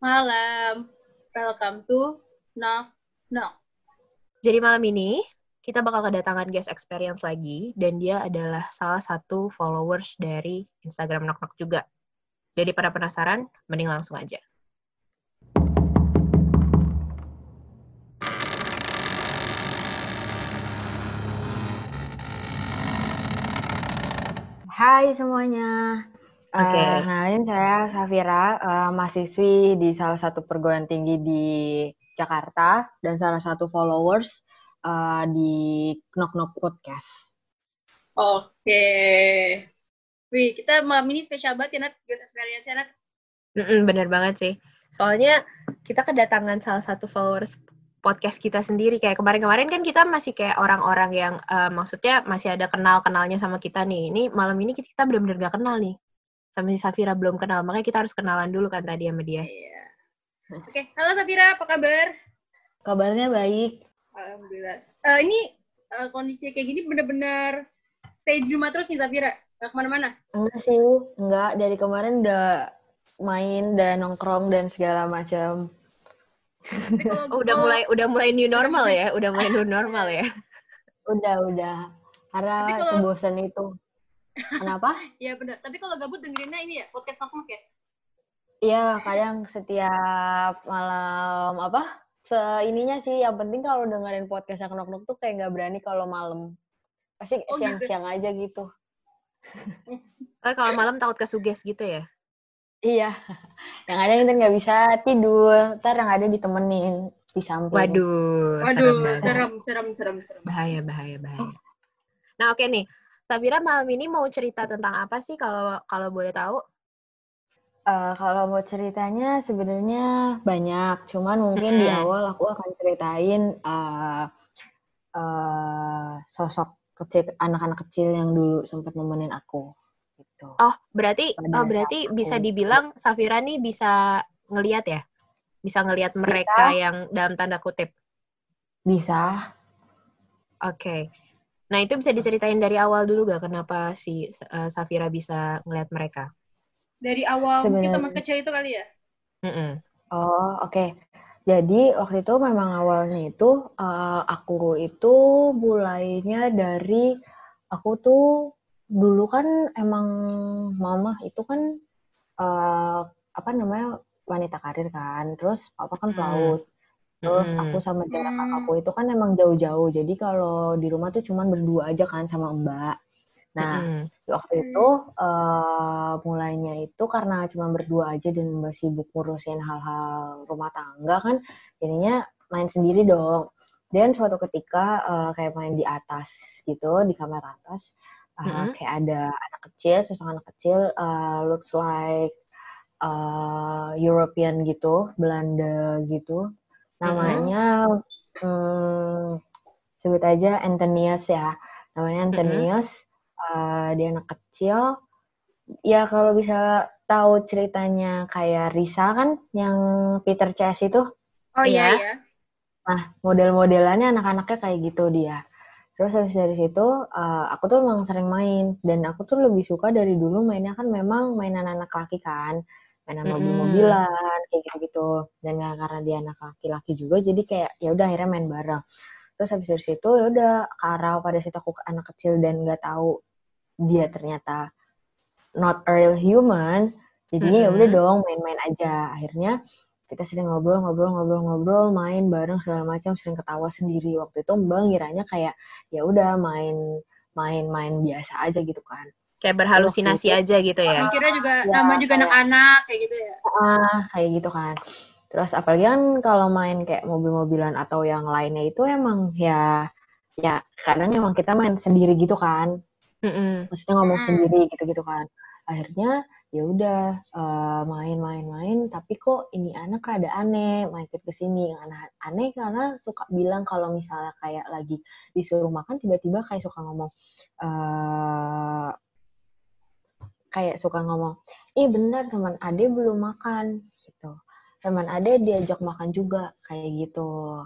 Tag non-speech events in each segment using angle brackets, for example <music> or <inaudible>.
Malam. Welcome to Knock Knock. Jadi malam ini kita bakal kedatangan guest experience lagi dan dia adalah salah satu followers dari Instagram Knock Knock juga. Jadi pada penasaran, mending langsung aja. Hai semuanya. Oke. Eh, kenalin saya Safira, eh, mahasiswi di salah satu perguruan tinggi di Jakarta dan salah satu followers eh, di Knock Knock Podcast. Oke. Wih, kita malam ini spesial banget ya, Nat. Guest experience ya, Nat. Mm-mm, bener banget sih. Soalnya kita kedatangan salah satu followers podcast kita sendiri. Kayak kemarin-kemarin kan kita masih kayak orang-orang yang eh, maksudnya masih ada kenal-kenalnya sama kita nih. Ini malam ini kita bener-bener gak kenal nih. Sama si Safira belum kenal. Makanya kita harus kenalan dulu kan tadi sama dia. Iya. Oke, halo Safira, apa kabar? Kabarnya baik. Alhamdulillah. Eh, ini eh, kondisi kayak gini bener-bener stay di rumah terus nih Safira, gak ke mana-mana. Enggak sih, enggak. Dari kemarin udah main dan nongkrong dan segala macam. Oh, <laughs> udah kalau- mulai udah mulai new normal ya. Udah mulai new normal ya. Udah, udah. Karena sebosan itu. Kenapa? <laughs> Iya bener. Tapi kalau gabut dengerinnya ini ya podcast Knock ya. Iya, kadang setiap malam apa? Seininya sih, yang penting kalau dengerin podcast yang knock tuh kayak nggak berani kalau malam. Pasti Oh, gitu. siang-siang aja gitu. Oh, <laughs> kalau malam takut kesuges gitu ya. Iya. Yang ada ntar nggak bisa tidur, ntar yang ada ditemenin di samping. Waduh, Waduh, serem, serem, serem, serem. Bahaya, bahaya, bahaya. Nah, oke nih. Sabira malam ini mau cerita tentang apa sih kalau kalau boleh tahu? Eh, kalau mau ceritanya sebenarnya banyak, cuman mungkin di Mm-mm. awal aku akan ceritain eh eh, sosok kecil anak-anak kecil yang dulu sempat nemenin aku gitu. Oh, berarti Pada oh berarti saat bisa aku- dibilang Safira nih bisa ngelihat ya? Bisa ngelihat mereka yang dalam tanda kutip. Bisa. Oke. Nah, itu bisa diceritain dari awal dulu gak kenapa si eh, Safira bisa ngelihat mereka? Dari awal kita Sebenarnya- masih kecil itu kali ya. Mm-mm. Oh, oke. Jadi waktu itu memang awalnya itu eh, aku itu mulainya dari aku tuh dulu kan emang mama itu kan eh, apa namanya wanita karir kan, terus papa kan Hmm. Terus aku sama jarak Hmm. kakakku itu kan emang jauh-jauh. Jadi kalau di rumah tuh cuman berdua aja kan sama Mbak. Nah, Mm-mm. waktu itu eh, mulainya itu karena cuma berdua aja dan mbak sibuk ngurusin hal-hal rumah tangga kan jadinya main sendiri dong dan suatu ketika eh, kayak main di atas gitu di kamar atas eh, Mhm. kayak ada anak kecil sosok anak kecil eh, looks like eh, European gitu Belanda gitu namanya hmm, sebut aja Antonius ya. Namanya Antonius Eh, dia anak kecil. Ya kalau bisa tahu ceritanya kayak Risa kan yang Peter Chess itu? Oh iya, iya. nah model-modelannya anak-anaknya kayak gitu dia. Terus habis dari situ eh, aku tuh emang sering main. Dan aku tuh lebih suka dari dulu mainnya. Kan memang mainan anak laki kan mainan mobil-mobilan kayak gitu-gitu. Dan ya karena dia anak laki-laki juga jadi kayak ya udah akhirnya main bareng. Terus habis dari situ ya udah karena pada situ aku anak kecil dan nggak tahu dia ternyata not a real human jadinya ya udah dong main-main aja. Akhirnya kita sering ngobrol-ngobrol-ngobrol-ngobrol main bareng segala macam sering ketawa sendiri. Waktu itu mbak ngiranya kayak ya udah main main-main biasa aja gitu kan Kayak berhalusinasi Waktu aja gitu ya. Mikirnya juga Ya, nama juga anak-anak kayak gitu ya. ah kayak gitu kan terus apalagi kan kalau main kayak mobil-mobilan atau yang lainnya itu emang ya ya kadang emang kita main sendiri gitu kan Mm-mm. maksudnya ngomong Hmm. sendiri gitu-gitu kan akhirnya ya udah eh, main-main-main tapi kok ini anak rada aneh main ke sini aneh aneh karena suka bilang kalau misalnya kayak lagi disuruh makan tiba-tiba kayak suka ngomong eh kayak suka ngomong ih bener teman ade belum makan gitu teman ade diajak makan juga kayak gitu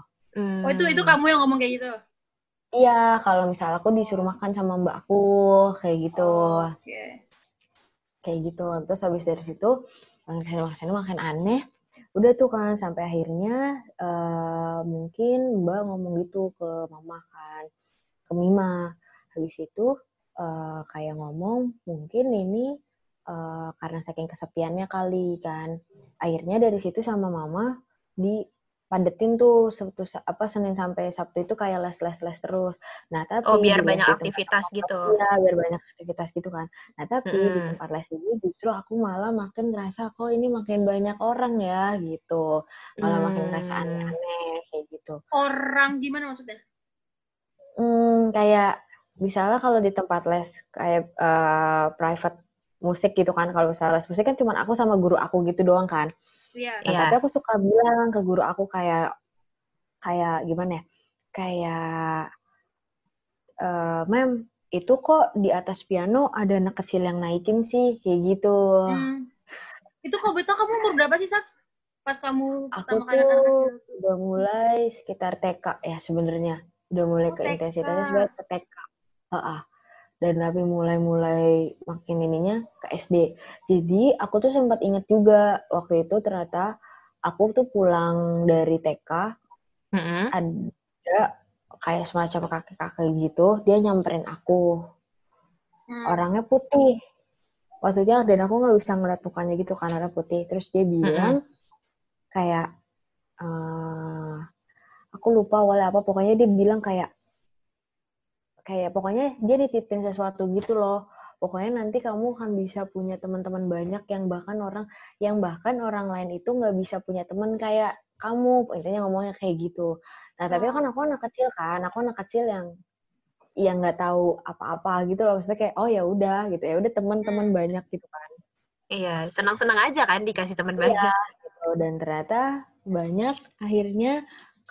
Oh itu itu Hmm. kamu yang ngomong kayak gitu. iya kalau misalnya aku disuruh makan sama mbakku kayak gitu Oke. kayak gitu terus habis dari situ makin ke sini makin aneh udah tuh kan sampai akhirnya uh, mungkin mbak ngomong gitu ke mama kan ke Mima habis itu uh, kayak ngomong mungkin ini uh, karena saking kesepiannya kali kan akhirnya dari situ sama mama di padetin tuh Sabtu apa Senin sampai Sabtu itu kayak les les les terus. Nah tapi oh biar banyak aktivitas gitu. Iya biar banyak aktivitas gitu kan. Nah tapi hmm. di tempat les ini justru aku malah makin ngerasa kok ini makin banyak orang ya gitu. Malah hmm. makin ngerasa hmm. aneh-aneh kayak gitu. Orang gimana maksudnya? Hmm kayak misalnya kalau di tempat les kayak uh, private musik gitu kan kalau misalnya les musik kan cuma aku sama guru aku gitu doang kan Iya. Nah, yeah. tapi aku suka bilang ke guru aku kayak kayak gimana ya? Kayak uh, mem itu kok di atas piano ada anak kecil yang naikin sih kayak gitu. Hmm. Itu kok betul kamu umur berapa sih, Sat? Pas kamu pertama kali anak kecil? Udah mulai sekitar TK ya sebenarnya. Udah mulai oh, ke intensitasnya sebenarnya ke TK. Heeh dan tapi mulai-mulai makin ininya ke SD. Jadi aku tuh sempat inget juga waktu itu ternyata aku tuh pulang dari TK mm-hmm. ada kayak semacam kakek-kakek gitu dia nyamperin aku mm. orangnya putih maksudnya dan aku nggak bisa ngeliat mukanya gitu karena putih terus dia bilang mm-hmm. kayak uh, aku lupa awalnya apa pokoknya dia bilang kayak kayak pokoknya dia dititipin sesuatu gitu loh. Pokoknya nanti kamu akan bisa punya teman-teman banyak yang bahkan orang yang bahkan orang lain itu nggak bisa punya teman kayak kamu. Intinya ngomongnya kayak gitu. Nah tapi kan aku anak kecil kan. Aku anak kecil yang yang nggak tahu apa-apa gitu loh. Maksudnya kayak oh ya udah gitu. Ya udah teman-teman hmm. banyak gitu kan. Iya senang-senang aja kan dikasih teman banyak. iya, gitu. dan ternyata banyak akhirnya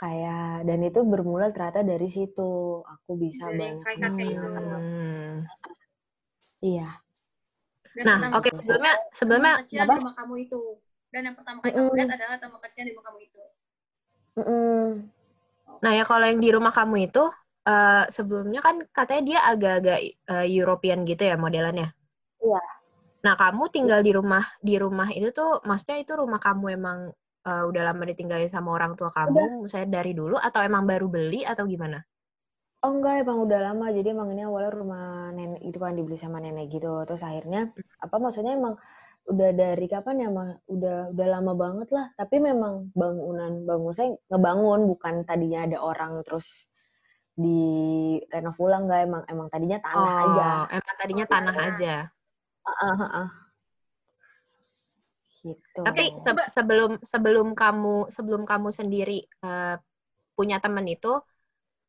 kayak dan itu bermula ternyata dari situ. Aku bisa dari banyak kakek itu hmm. iya. Dan nah oke okay, sebelumnya sebelumnya kecil apa? rumah kamu itu. Dan yang pertama kali mm kamu lihat adalah teman kecil di rumah kamu itu. Mm -mm. nah ya kalau yang di rumah kamu itu uh, sebelumnya kan katanya dia agak-agak uh, European gitu ya modelannya? Iya. Nah kamu tinggal di rumah di rumah itu tuh maksudnya itu rumah kamu emang uh, udah lama ditinggalin sama orang tua kamu, udah. misalnya dari dulu atau emang baru beli atau gimana? Oh enggak, emang udah lama. Jadi emang ini awalnya rumah nenek itu kan dibeli sama nenek gitu. Terus akhirnya apa maksudnya emang udah dari kapan ya mah udah udah lama banget lah. Tapi memang bangunan bangun saya ngebangun bukan tadinya ada orang terus di renov ulang enggak emang emang tadinya tanah oh, aja. Emang tadinya tanah aja. Uh, uh, uh, Gitu. Tapi se sebelum sebelum kamu sebelum kamu sendiri uh, punya temen itu,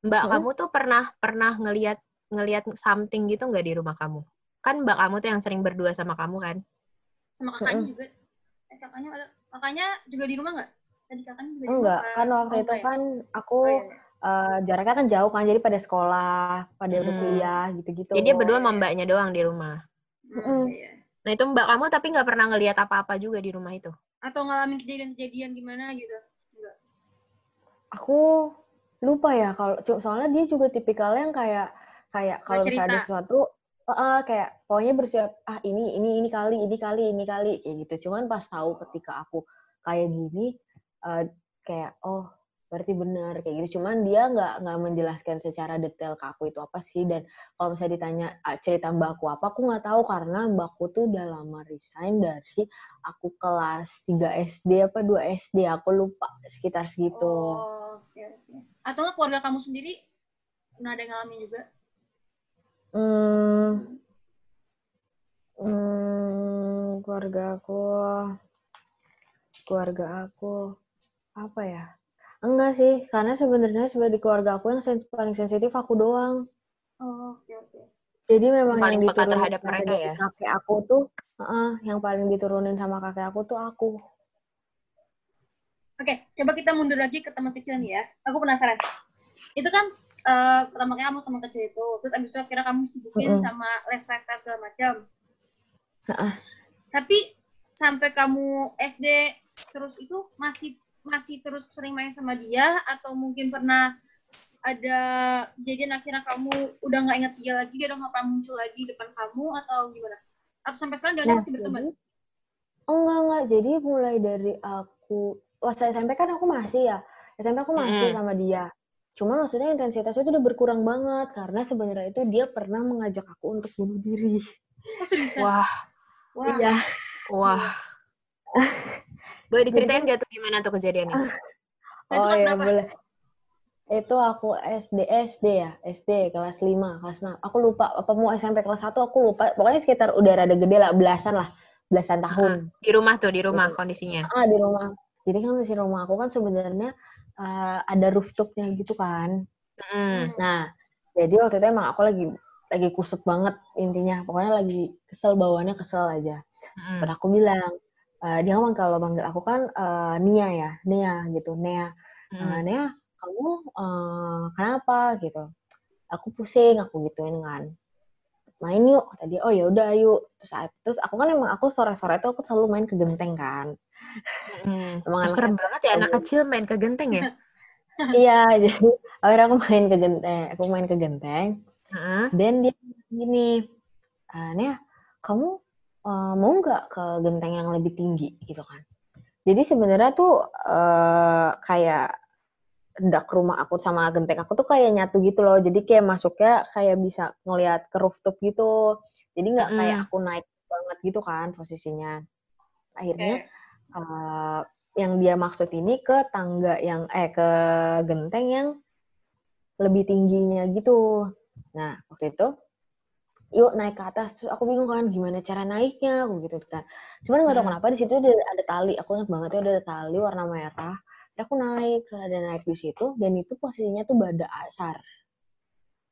mbak hmm? kamu tuh pernah pernah ngelihat ngelihat something gitu nggak di rumah kamu? Kan mbak kamu tuh yang sering berdua sama kamu kan? Sama kakaknya hmm. juga. Eh, kakaknya ada kakaknya juga di rumah nggak? Tadi kakaknya juga Enggak, kan waktu itu kan aku oh, iya. Uh, jaraknya kan jauh kan, jadi pada sekolah, pada hmm. kuliah gitu-gitu. Jadi dia berdua sama mbaknya doang di rumah. Hmm, iya. Nah itu mbak kamu tapi nggak pernah ngelihat apa-apa juga di rumah itu? Atau ngalamin kejadian-kejadian gimana gitu? Enggak. Aku lupa ya kalau soalnya dia juga tipikalnya yang kayak kayak kalau misalnya ada sesuatu uh, kayak pokoknya bersiap ah ini ini ini kali ini kali ini kali kayak gitu. Cuman pas tahu ketika aku kayak gini uh, kayak oh berarti benar kayak gitu. Cuman dia nggak nggak menjelaskan secara detail ke aku itu apa sih. Dan kalau misalnya ditanya cerita mbakku apa? Aku nggak tahu karena mbakku tuh udah lama resign dari aku kelas 3 SD apa 2 SD aku lupa sekitar segitu. Oh, okay, okay. atau keluarga kamu sendiri? Pernah ada yang ngalamin juga? Hmm, hmm keluarga aku keluarga aku apa ya Enggak sih, karena sebenarnya sebagai keluarga aku yang sens paling sensitif aku doang. Oh, oke okay, oke. Okay. Jadi memang paling yang diturunin terhadap mereka ya. Kakek aku tuh, uh, yang paling diturunin sama kakek aku tuh aku. Oke, okay, coba kita mundur lagi ke teman kecil nih ya. Aku penasaran. Itu kan uh, pertama kali kamu teman kecil itu, terus abis itu akhirnya kamu sibukin mm -hmm. sama les-les segala macam. Uh. Tapi sampai kamu SD terus itu masih masih terus sering main sama dia atau mungkin pernah ada kejadian akhirnya kamu udah nggak inget dia lagi dia udah nggak pernah muncul lagi di depan kamu atau gimana? Atau sampai sekarang dia nah, masih berteman? Oh enggak enggak. Jadi mulai dari aku waktu SMP kan aku masih ya. SMP aku masih hmm. sama dia. Cuma maksudnya intensitasnya itu udah berkurang banget karena sebenarnya itu dia pernah mengajak aku untuk bunuh diri. Oh, wah. Wah. Iya. Wah <laughs> boleh diceritain gak tuh gimana tuh kejadiannya <laughs> oh iya boleh. Itu aku SD SD ya SD kelas 5 kelas 6 aku lupa apa mau SMP kelas 1 aku lupa. Pokoknya sekitar udah rada gede lah belasan lah belasan tahun. di rumah tuh di rumah gitu. kondisinya? Ah di rumah. Jadi kan di rumah aku kan sebenarnya uh, ada rooftopnya gitu kan. Mm. nah jadi waktu itu emang aku lagi lagi kusut banget intinya. Pokoknya lagi kesel bawaannya kesel aja. Mm. terus aku bilang uh, dia ngomong kalau manggil aku kan uh, Nia ya Nia gitu Nia. Mm. uh, Nia kamu uh, kenapa? Gitu. Aku pusing aku gituin kan. Main yuk tadi oh ya udah yuk. Terus terus aku kan emang aku sore sore itu aku selalu main ke genteng kan. Hmm. emang serem banget ya anak kecil main ke genteng ya? <laughs> Iya jadi akhirnya aku main ke genteng aku main ke genteng. Dan dia gini Nih, kamu uh, mau nggak ke genteng yang lebih tinggi gitu kan jadi sebenarnya tuh uh, kayak dak rumah aku sama genteng aku tuh kayak nyatu gitu loh. Jadi kayak masuknya kayak bisa ngelihat ke rooftop gitu. Jadi nggak mm. kayak aku naik banget gitu kan posisinya. Akhirnya okay. uh, eh, yang dia maksud ini ke tangga yang eh ke genteng yang lebih tingginya gitu. Nah, waktu itu yuk naik ke atas. Terus aku bingung kan gimana cara naiknya? Aku gitu kan. Cuman nggak tahu kenapa di situ ada, ada tali. Aku ingat banget ya ada tali warna merah. Aku naik ada naik di situ. Dan itu posisinya tuh pada asar.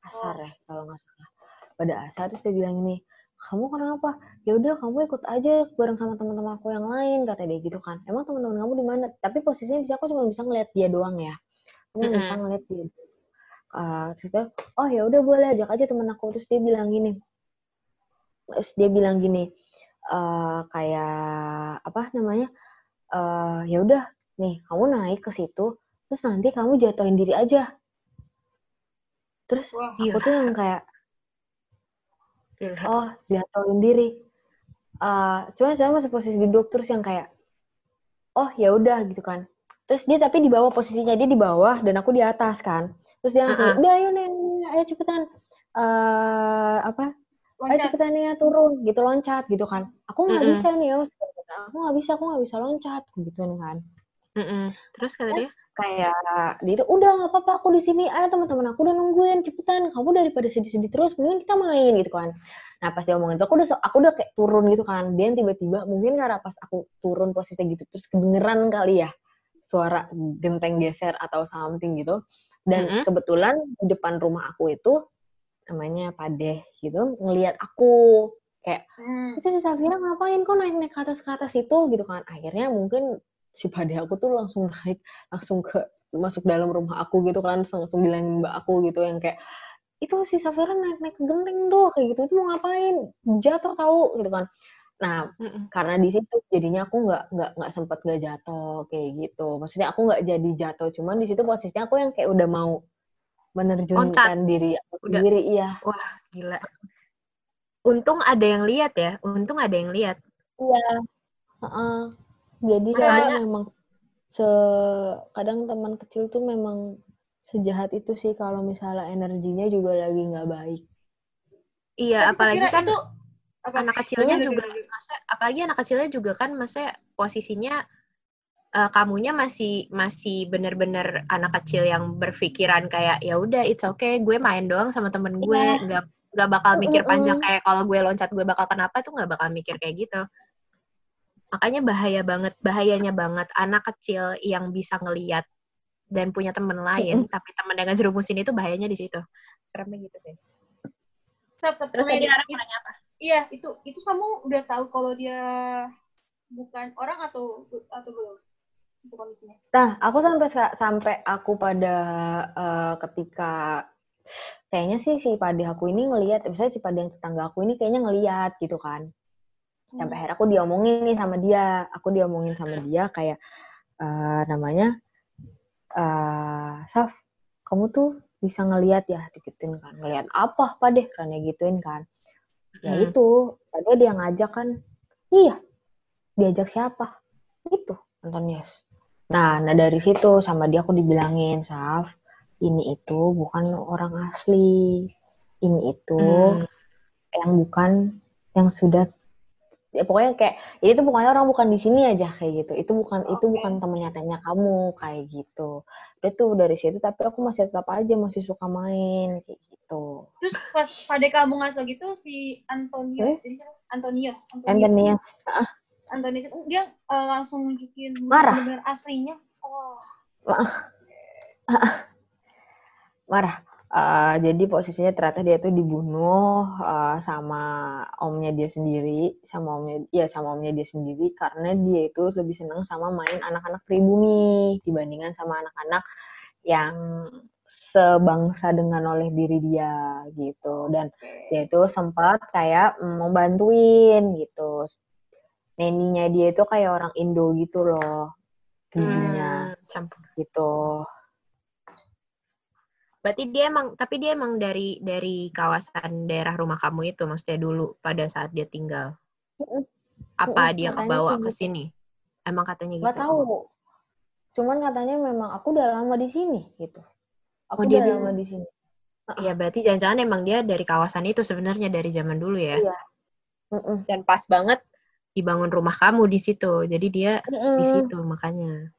Asar oh. ya kalau nggak salah. Pada asar terus dia bilang ini kamu kenapa? Ya udah kamu ikut aja bareng sama teman-teman aku yang lain kata dia gitu kan. Emang teman-teman kamu di mana? Tapi posisinya di aku cuma bisa ngeliat dia doang ya. Aku mm -hmm. bisa ngeliat dia. Uh, terus oh ya udah boleh ajak aja teman aku. Terus dia bilang gini terus dia bilang gini uh, kayak apa namanya uh, ya udah nih kamu naik ke situ terus nanti kamu jatuhin diri aja. Terus Wah, aku tuh yang kayak oh jatuhin diri. Uh, cuma saya masih posisi duduk terus yang kayak oh ya udah gitu kan. Terus dia tapi di bawah posisinya dia di bawah dan aku di atas kan. Terus dia langsung uh -huh. udah ayo nih ayo cepetan. Uh, apa loncat. ayo cepetan ya turun gitu loncat gitu kan aku nggak -uh. bisa nih ya aku nggak bisa aku nggak bisa loncat gitu kan Mm-mm. Terus kata dia? Kayak dia udah nggak apa-apa aku di sini ayo teman-teman aku udah nungguin cepetan kamu daripada sedih-sedih terus mending kita main gitu kan nah pas dia ngomongin itu aku udah aku udah kayak turun gitu kan dia tiba-tiba mungkin karena pas aku turun posisi gitu terus kedengeran kali ya suara genteng geser atau something gitu dan mm-hmm. kebetulan di depan rumah aku itu namanya Padeh gitu ngelihat aku kayak hmm. itu si Safira ngapain? Kok naik naik ke atas ke atas itu? Gitu kan. Akhirnya mungkin si pade aku tuh langsung naik langsung ke masuk dalam rumah aku gitu kan langsung bilang mbak aku gitu yang kayak itu si Safira naik naik ke genteng tuh kayak gitu itu mau ngapain? Jatuh tahu gitu kan. Nah mm karena di situ jadinya aku nggak nggak nggak sempet nggak jatuh kayak gitu. Maksudnya aku nggak jadi jatuh cuman di situ posisinya aku yang kayak udah mau menerjunkan Oncat. diri aku udah. sendiri iya wah gila untung ada yang lihat ya untung ada yang lihat iya uh -uh. Jadi kadang memang se kadang teman kecil tuh memang sejahat itu sih kalau misalnya energinya juga lagi nggak baik. Iya, Tapi apalagi kan itu apa, anak kecilnya juga masa apalagi anak kecilnya juga kan masa posisinya uh, kamunya masih masih bener-bener anak kecil yang berpikiran kayak ya udah it's okay gue main doang sama temen gue iya. nggak nggak bakal mikir panjang kayak kalau gue loncat gue bakal kenapa tuh nggak bakal mikir kayak gitu Makanya bahaya banget, bahayanya banget anak kecil yang bisa ngeliat dan punya temen lain, mm -hmm. tapi temen dengan jerumusin itu bahayanya di situ. Seremnya gitu sih. Terus tadi Nara nanya apa? Iya, itu itu kamu udah tahu kalau dia bukan orang atau atau belum? Kondisinya. Nah, aku sampai sampai aku pada uh, ketika kayaknya sih si pade aku ini ngelihat, misalnya si pade yang tetangga aku ini kayaknya ngelihat gitu kan. Sampai akhirnya aku diomongin nih sama dia. Aku diomongin sama dia kayak uh, namanya uh, Saf kamu tuh bisa ngelihat ya? Dikituin kan. Ngelihat apa deh karena gituin kan. Ya hmm. itu tadi dia ngajak kan iya diajak siapa? Itu Antonius Nah, nah dari situ sama dia aku dibilangin, Saf, ini itu bukan orang asli. Ini itu hmm. yang bukan yang sudah ya pokoknya kayak ini tuh pokoknya orang bukan di sini aja kayak gitu itu bukan okay. itu bukan temen nyatanya kamu kayak gitu udah tuh dari situ tapi aku masih tetap aja masih suka main kayak gitu terus pas pada kamu ngasih gitu si Antonio hmm? Antonius Antonius ah. Antonius dia uh, langsung nunjukin marah. benar aslinya. Oh. <laughs> marah. Uh, jadi posisinya ternyata dia tuh dibunuh uh, sama omnya dia sendiri, sama omnya ya sama omnya dia sendiri karena dia itu lebih senang sama main anak-anak pribumi dibandingkan sama anak-anak yang sebangsa dengan oleh diri dia gitu. Dan dia itu sempat kayak membantuin gitu neninya dia itu kayak orang Indo gitu loh hmm, campur gitu Berarti dia emang, tapi dia emang dari dari kawasan daerah rumah kamu itu, maksudnya dulu pada saat dia tinggal. Apa dia kebawa ke gitu. sini? Emang katanya gitu? Gak tahu. Cuman katanya memang aku udah lama di sini gitu. Aku oh, udah dia lama di sini. Iya, berarti jangan-jangan emang dia dari kawasan itu sebenarnya dari zaman dulu ya. Iya. Dan pas banget dibangun rumah kamu di situ. Jadi dia mm di situ makanya.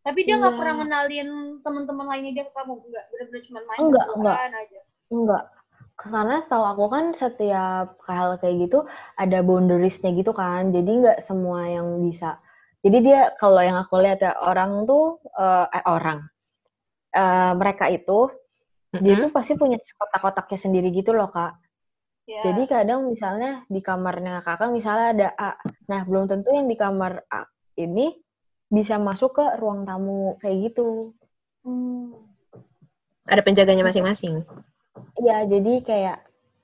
Tapi dia nggak iya. pernah ngenalin teman-teman lainnya dia ke kamu enggak? Benar-benar cuma main enggak, enggak. aja. Enggak. Karena setahu aku kan setiap hal kayak gitu ada boundariesnya gitu kan. Jadi nggak semua yang bisa. Jadi dia kalau yang aku lihat ya orang tuh uh, eh orang uh, mereka itu mm-hmm. dia tuh pasti punya kotak-kotaknya sendiri gitu loh kak. Yeah. Jadi kadang misalnya di kamarnya kakak misalnya ada A. Nah belum tentu yang di kamar A ini bisa masuk ke ruang tamu kayak gitu. Hmm. Ada penjaganya masing-masing. Iya, jadi kayak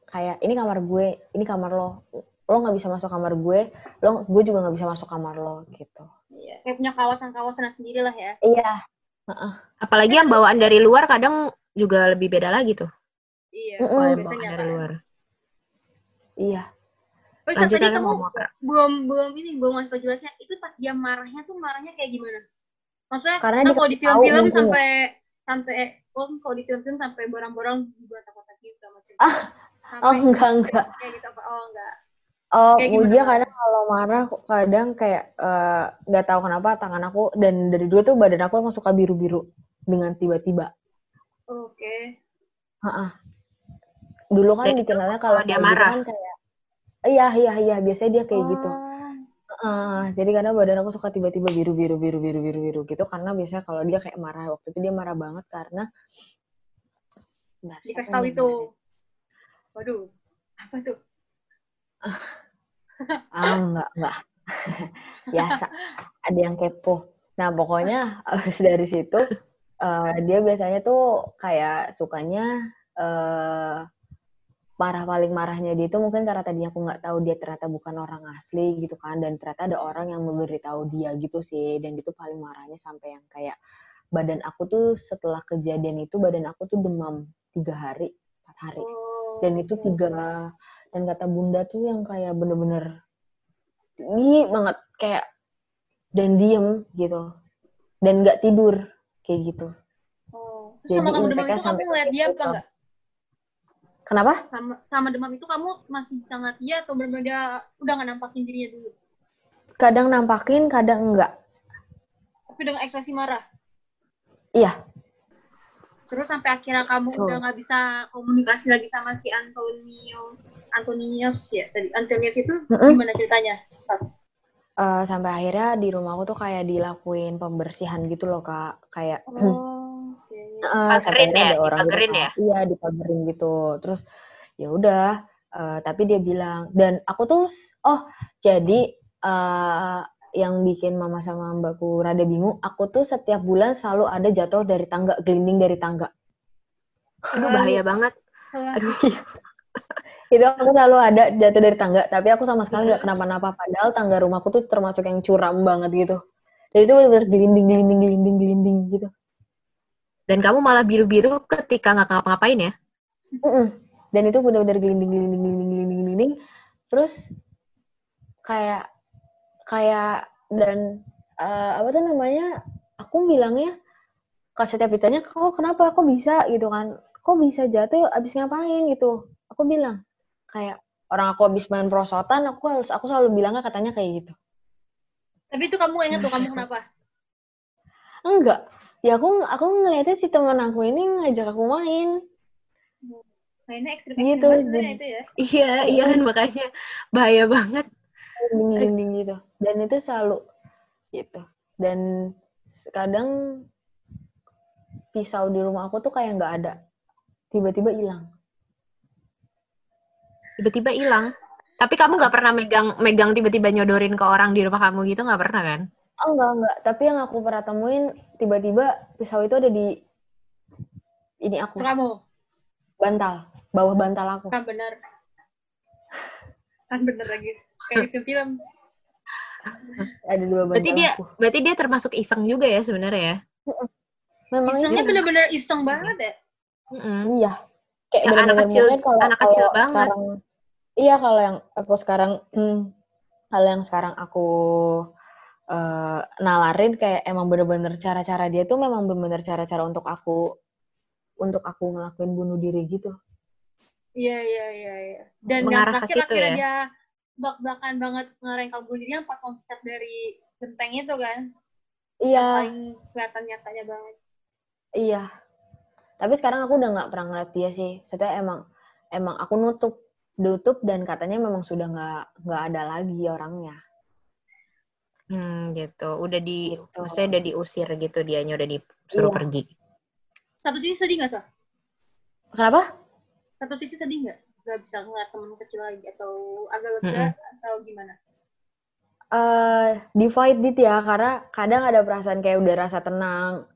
kayak ini kamar gue, ini kamar lo. Lo nggak bisa masuk kamar gue, lo gue juga nggak bisa masuk kamar lo gitu. Iya, kayak punya kawasan-kawasan sendiri lah ya. Iya. Uh-uh. Apalagi yang bawaan dari luar kadang juga lebih beda lagi tuh. Iya, uh -uh. biasanya dari luar. Iya. Oh, Lanjut tadi kamu belum belum ini belum ngasih tau jelasnya. Itu pas dia marahnya tuh marahnya kayak gimana? Maksudnya Karena kan kalau di film-film sampai ya. sampai oh kalau di film-film sampai borang-borang buat apa gitu macam ah, Oh enggak enggak. Kayak gitu apa? Oh enggak. Oh, dia kadang kalau marah kadang kayak eh, nggak uh, tahu kenapa tangan aku dan dari dulu tuh badan aku emang suka biru-biru dengan tiba-tiba. Oke. Okay. Heeh. Dulu kan dikenalnya kalau dia marah kan kayak Iya, iya, iya. Biasanya dia kayak gitu. oh. gitu. Uh, jadi karena badan aku suka tiba-tiba biru biru biru biru biru biru gitu karena biasanya kalau dia kayak marah waktu itu dia marah banget karena nah, dikasih tahu itu waduh apa tuh ah enggak enggak <laughs> biasa ada yang kepo nah pokoknya habis <laughs> dari situ uh, dia biasanya tuh kayak sukanya uh, marah paling marahnya dia itu mungkin karena tadi aku nggak tahu dia ternyata bukan orang asli gitu kan dan ternyata ada orang yang memberitahu dia gitu sih dan itu paling marahnya sampai yang kayak badan aku tuh setelah kejadian itu badan aku tuh demam tiga hari empat hari dan itu oh, tiga dan kata bunda tuh yang kayak bener-bener ini banget kayak dan diem gitu dan nggak tidur kayak gitu. Oh. Terus sama kamu demam itu kamu ngeliat dia apa enggak? Kenapa? Sama, sama demam itu kamu masih bisa ngeliat dia atau benar-benar dia udah nggak nampakin dirinya dulu? Kadang nampakin, kadang enggak. Tapi dengan ekspresi marah? Iya. Terus sampai akhirnya kamu oh. udah nggak bisa komunikasi lagi sama si Antonius, Antonius ya tadi Antonius itu mm -hmm. gimana ceritanya? Uh, sampai akhirnya di rumahku tuh kayak dilakuin pembersihan gitu loh kak, kayak <clears throat> oh uh, sampai ya? ada orang gitu, ya? iya dipagerin gitu. Terus ya udah uh, tapi dia bilang dan aku tuh oh jadi uh, yang bikin mama sama mbakku rada bingung aku tuh setiap bulan selalu ada jatuh dari tangga gelinding dari tangga. Itu bahaya banget. Aduh iya. <laughs> itu aku selalu ada jatuh dari tangga tapi aku sama sekali nggak kenapa-napa padahal tangga rumahku tuh termasuk yang curam banget gitu. Dan itu benar-benar gelinding gelinding gelinding gelinding gitu dan kamu malah biru-biru ketika nggak ngapa-ngapain ya? Dan itu benar-benar gelinding, gelinding, gelinding, gelinding, gelinding. Terus kayak kayak dan uh, apa tuh namanya? Aku bilangnya kalau setiap ditanya kok kenapa? Kok bisa? gitu kan. Kok bisa jatuh? Abis ngapain? gitu. Aku bilang kayak orang aku abis main prosotan aku harus aku selalu bilangnya katanya kayak gitu. Tapi itu kamu ingat tuh kamu kenapa? Enggak ya aku aku ngeliatnya si teman aku ini ngajak aku main. Mainnya ekstrim gitu itu ya? iya iya kan <laughs> makanya bahaya banget. Dinding-dinding gitu. Dan itu selalu gitu. Dan kadang pisau di rumah aku tuh kayak nggak ada. Tiba-tiba hilang. Tiba-tiba hilang. Tapi kamu nggak pernah megang megang tiba-tiba nyodorin ke orang di rumah kamu gitu? Nggak pernah kan oh enggak enggak. Tapi yang aku pernah temuin tiba-tiba pisau itu ada di ini aku. Kamu bantal bawah bantal aku. Kan benar. Kan bener lagi. Kayak di film. Ada dua bantal berarti dia aku. berarti dia termasuk iseng juga ya sebenarnya ya? Memang isengnya iya. bener-bener iseng banget ya? Mm-mm. Iya. Kayak Yang anak bener-bener kecil- mungkin kalau anak kecil kalau banget. Sekarang, iya kalau yang aku sekarang hmm, kalau yang sekarang aku eh, nalarin kayak emang bener-bener cara-cara dia tuh memang bener-bener cara-cara untuk aku untuk aku ngelakuin bunuh diri gitu. iya iya iya iya dan yang Mengarah ke terakhir situ akhirnya ya? dia bak-bakan banget ngarahin kabur dirinya pas loncat dari genteng itu kan Iya, paling kelihatan nyatanya banget iya. Tapi sekarang aku udah nggak pernah ngeliat dia sih. Maksudnya emang emang aku nutup nutup dan katanya memang sudah nggak nggak ada lagi orangnya. Hmm, gitu. Udah di, Gitu. maksudnya udah diusir gitu dianya udah disuruh Iya. pergi. satu sisi sedih nggak sih Kenapa? satu sisi sedih nggak nggak bisa ngeliat temen kecil lagi atau agak lega atau gimana eh divide dit ya karena kadang ada perasaan kayak udah rasa tenang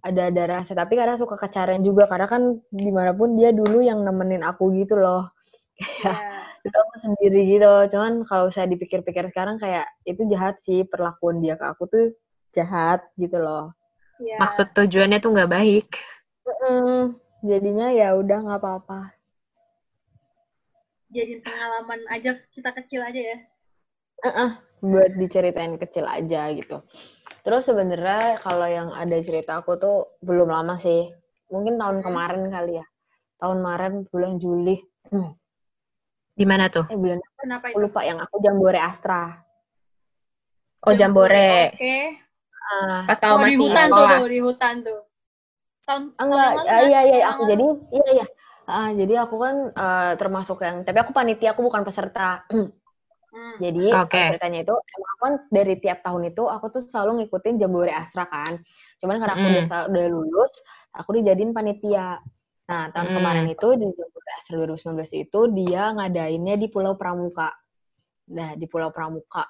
ada ada rasa tapi kadang suka kecarian juga karena kan di mana pun dia dulu yang nemenin aku gitu loh <laughs> ya dulu aku sendiri gitu cuman kalau saya dipikir-pikir sekarang kayak itu jahat sih perlakuan dia ke aku tuh jahat gitu loh ya Maksud tujuannya tuh nggak baik. Mm, jadinya ya udah nggak apa-apa jadi pengalaman aja kita kecil aja ya buat diceritain kecil aja gitu. Terus sebenarnya kalau yang ada cerita aku tuh belum lama sih. Mungkin tahun Hmm. kemarin kali ya. Tahun kemarin bulan Juli. Hmm. Di mana tuh? Eh bulan kenapa aku itu lupa yang aku Jambore Astra. Oh, Jambore. oke Ah, Pas kamu oh di masih hutan tuh tuh, di hutan tuh tahun Ah, enggak, kan? iya iya aku jadi iya iya. Ah, jadi aku kan eh, termasuk yang tapi aku panitia aku bukan peserta. Hmm. <clears throat> Jadi Oke. eh, ceritanya itu emang aku kan dari tiap tahun itu aku tuh selalu ngikutin Jambore Astra kan. Cuman karena aku udah, Mm. sa- udah lulus, aku dijadiin panitia. Nah, tahun Mm. kemarin itu di Jambore Astra 2019 itu dia ngadainnya di Pulau Pramuka. Nah, di Pulau Pramuka.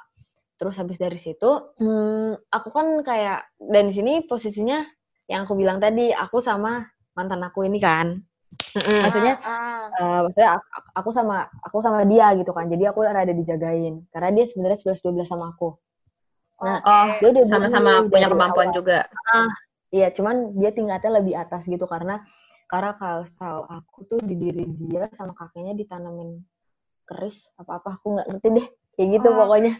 Terus habis dari situ, hmm, aku kan kayak dan di sini posisinya yang aku bilang tadi, aku sama mantan aku ini kan. Mm-mm. Maksudnya ah, ah. Eh, maksudnya aku, aku sama aku sama dia gitu kan jadi aku rada dijagain karena dia sebenarnya 11 12 sama aku nah Oh, dia udah sama-sama punya kemampuan awal. juga. iya cuman dia tingkatnya lebih atas gitu karena karena kalau tahu aku tuh di diri dia sama kakeknya ditanamin keris apa apa aku nggak ngerti deh. Kayak gitu Oh, pokoknya.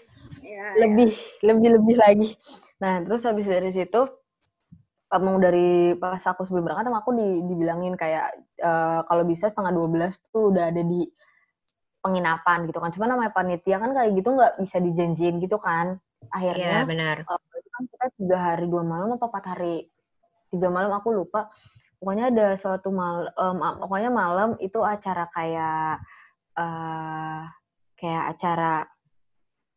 ya, lebih lebih lebih lagi. Nah terus habis dari situ emang dari pas aku sebelum berangkat emang aku di, dibilangin kayak eh, kalau bisa setengah 12 tuh udah ada di penginapan gitu kan. Cuma namanya panitia kan kayak gitu nggak bisa dijanjiin gitu kan. Iya, akhirnya benar. eh, itu kan kita tiga hari dua malam apa empat hari. Tiga malam aku lupa pokoknya ada suatu mal em, a- pokoknya malam itu acara kayak eh kayak acara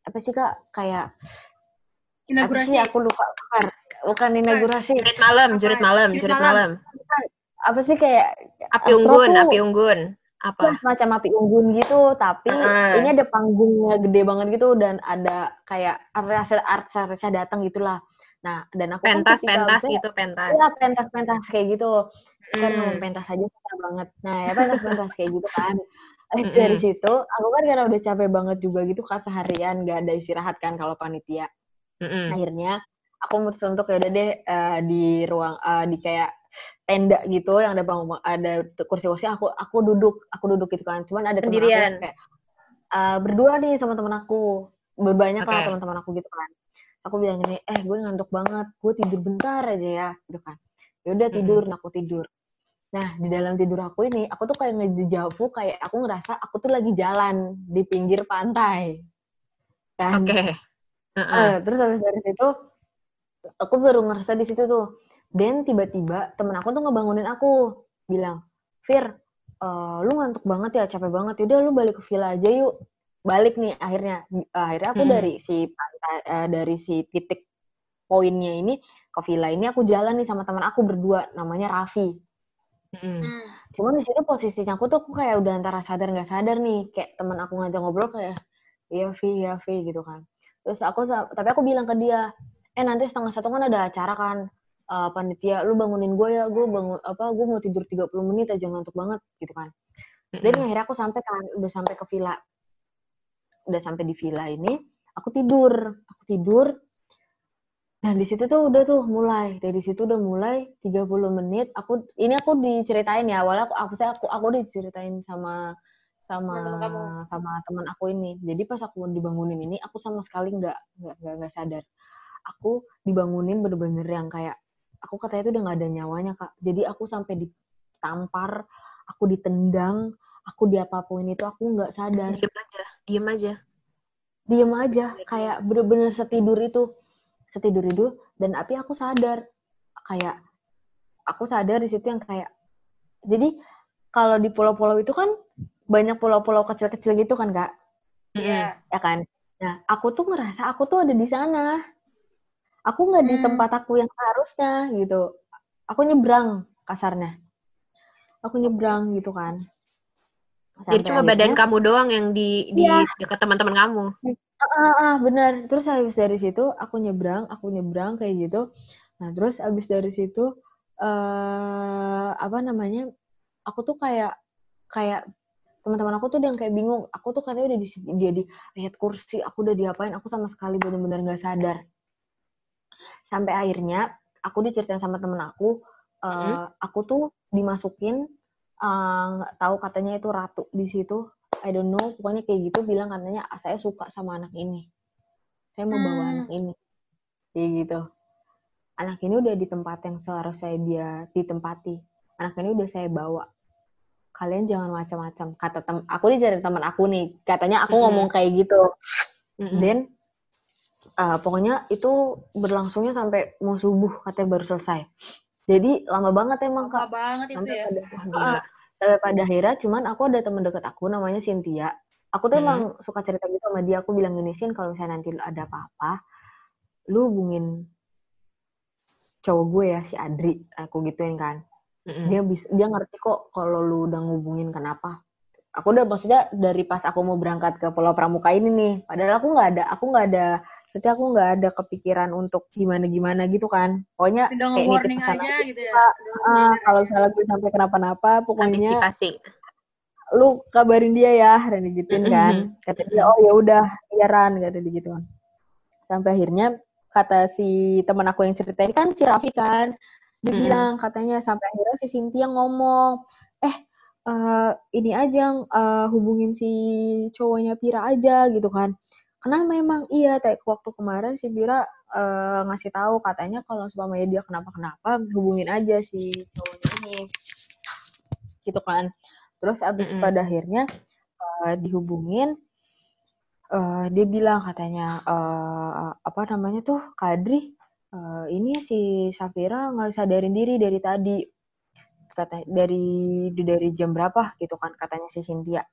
apa sih kak kayak apa inaugurasi sih aku lupa bukan, bukan inaugurasi Jurit malam, jurit malam, Jurit jurit malam. malam. apa sih kayak Api unggun, tuh- api unggun. Apa? Semacam api unggun gitu tapi Heeh. ini ada panggungnya gede banget gitu dan ada kayak artis artis datang gitulah nah dan aku kan Pentas, ketika pentas gitu, pentas. Iya, pentas-pentas kayak gitu. Kan Hmm. ngomong pentas aja susah banget. Nah, ya pentas-pentas kayak gitu kan. Mm-mm. Dari situ, aku kan karena udah capek banget juga gitu kan seharian, gak ada istirahat kan kalau panitia. Mm-mm. Akhirnya, aku mutus untuk ya udah deh eh, di ruang, eh, di kayak tenda gitu yang ada bang ada kursi-kursi aku aku duduk aku duduk gitu kan cuman ada teman aku kayak eh, berdua nih sama temen aku berbanyak lah Oke. teman-teman aku gitu kan aku bilang gini eh gue ngantuk banget gue tidur bentar aja ya gitu kan. Ya udah tidur nah aku tidur. Nah di dalam tidur aku ini aku tuh kayak ngejavu kayak aku ngerasa aku tuh lagi jalan di pinggir pantai kan? Oke. Okay. uh -uh. uh, terus habis dari situ aku baru ngerasa di situ tuh. Dan tiba-tiba temen aku tuh ngebangunin aku bilang Fir uh, lu ngantuk banget ya capek banget. Yaudah lu balik ke villa aja yuk balik nih akhirnya. Akhirnya aku hmm. dari si pantai uh, dari si titik poinnya ini ke villa ini aku jalan nih sama teman aku berdua namanya Raffi. Hmm. cuman di situ posisinya aku tuh aku kayak udah antara sadar nggak sadar nih kayak teman aku ngajak ngobrol kayak iya Vi iya Vi gitu kan. Terus aku tapi aku bilang ke dia eh nanti setengah satu kan ada acara kan uh, panitia lu bangunin gue ya gue bangun apa gue mau tidur 30 menit aja ngantuk banget gitu kan. Dan akhirnya aku sampai kan udah sampai ke villa udah sampai di villa ini aku tidur aku tidur. Nah di situ tuh udah tuh mulai dari situ udah mulai 30 menit. Aku ini aku diceritain ya awalnya aku aku saya aku aku diceritain sama sama sama teman aku ini. Jadi pas aku dibangunin ini aku sama sekali nggak nggak nggak sadar. Aku dibangunin bener-bener yang kayak aku katanya itu udah nggak ada nyawanya kak. Jadi aku sampai ditampar aku ditendang aku diapapuin itu aku nggak sadar. Diem aja diem aja. Diem aja kayak bener-bener setidur itu. Setidur itu dan api aku sadar. Kayak aku sadar di situ yang kayak jadi kalau di pulau-pulau itu kan banyak pulau-pulau kecil-kecil gitu kan kak? Iya. Yeah. ya kan? Nah aku tuh ngerasa aku tuh ada di sana. Aku nggak di hmm. tempat aku yang seharusnya gitu. Aku nyebrang kasarnya. Aku nyebrang gitu kan Sampai Jadi cuma akhirnya, badan kamu doang yang di di ya. dekat teman-teman kamu. Ah, ah, ah, benar. Terus habis dari situ aku nyebrang, aku nyebrang kayak gitu. Nah, terus habis dari situ eh uh, apa namanya? Aku tuh kayak kayak teman-teman aku tuh yang kayak bingung. Aku tuh katanya udah di dia di ayat kursi, aku udah diapain, aku sama sekali benar-benar nggak sadar. Sampai akhirnya aku diceritain sama temen aku, uh, hmm? aku tuh dimasukin uh, tahu katanya itu ratu di situ. I don't know pokoknya kayak gitu bilang katanya ah, saya suka sama anak ini. Saya mau bawa hmm. anak ini. Kayak gitu. Anak ini udah di tempat yang seharusnya dia ditempati. Anak ini udah saya bawa. Kalian jangan macam-macam. Kata tem aku dicari teman aku nih. Katanya aku mm -hmm. ngomong kayak gitu. Mm -hmm. then uh, pokoknya itu berlangsungnya sampai mau subuh katanya baru selesai jadi lama banget emang kak. Lama banget itu ya. Pada, uh, sampai pada akhirnya cuman aku ada temen deket aku namanya Cynthia. Aku tuh hmm. emang suka cerita gitu sama dia. Aku bilang gini Sin kalau misalnya nanti ada apa-apa, lu hubungin cowok gue ya si Adri. Aku gituin kan. Mm-hmm. Dia bisa dia ngerti kok kalau lu udah ngubungin kenapa aku udah maksudnya dari pas aku mau berangkat ke Pulau Pramuka ini nih padahal aku nggak ada aku nggak ada setiap aku nggak ada kepikiran untuk gimana gimana gitu kan pokoknya udah kayak warning aja gitu ya uh, kalau misalnya gue sampai kenapa-napa pokoknya Antisipasi. lu kabarin dia ya dan digituin mm -hmm. kan kata dia oh ya udah iya Ran kata dia gitu kan sampai akhirnya kata si teman aku yang cerita ini kan si Raffi kan dia mm -hmm. bilang katanya sampai akhirnya si Cynthia ngomong uh, ini aja uh, hubungin si cowoknya Pira aja gitu kan. Karena memang iya kayak waktu kemarin si Pira uh, ngasih tahu katanya kalau supaya dia kenapa-kenapa hubungin aja si cowoknya ini. Gitu kan. Terus abis mm -hmm. pada akhirnya uh, dihubungin uh, dia bilang katanya uh, apa namanya tuh Kadri uh, ini si Safira nggak sadarin diri dari tadi kata dari dari jam berapa gitu kan katanya si Cynthia.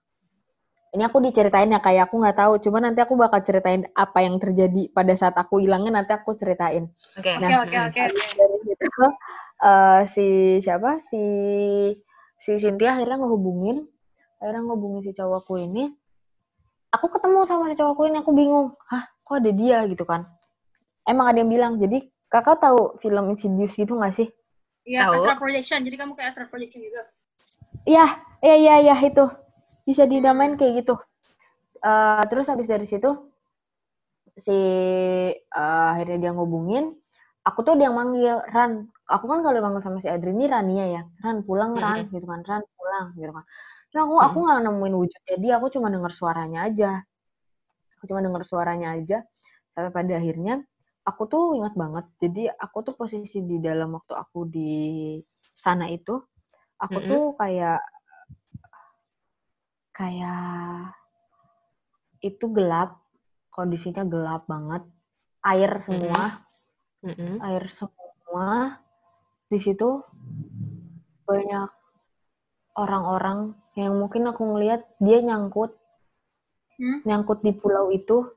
Ini aku diceritain ya kayak aku nggak tahu. Cuma nanti aku bakal ceritain apa yang terjadi pada saat aku hilangnya nanti aku ceritain. Oke nah, oke oke dari situ uh, si siapa? Si si Cynthia akhirnya ngehubungin akhirnya ngehubungin si cowokku ini. Aku ketemu sama si cowokku ini aku bingung hah kok ada dia? gitu kan. Emang ada yang bilang. Jadi kakak tahu film Insidious gitu nggak sih Iya, astral projection. Jadi kamu kayak astral projection gitu. Iya, iya, iya, iya itu. Bisa dinamain kayak gitu. Uh, terus habis dari situ si uh, akhirnya dia ngubungin, aku tuh dia manggil Ran. Aku kan kalau manggil sama si Adri ini Rania ya. Ran pulang Ran gitu kan. Ran pulang gitu kan. Nah, aku aku nggak nemuin wujudnya dia, aku cuma dengar suaranya aja. Aku cuma dengar suaranya aja sampai pada akhirnya aku tuh ingat banget. Jadi aku tuh posisi di dalam waktu aku di sana itu, aku mm -hmm. tuh kayak kayak itu gelap, kondisinya gelap banget, air semua, mm -hmm. air semua. Di situ banyak orang-orang yang mungkin aku ngelihat dia nyangkut, hmm? nyangkut di pulau itu,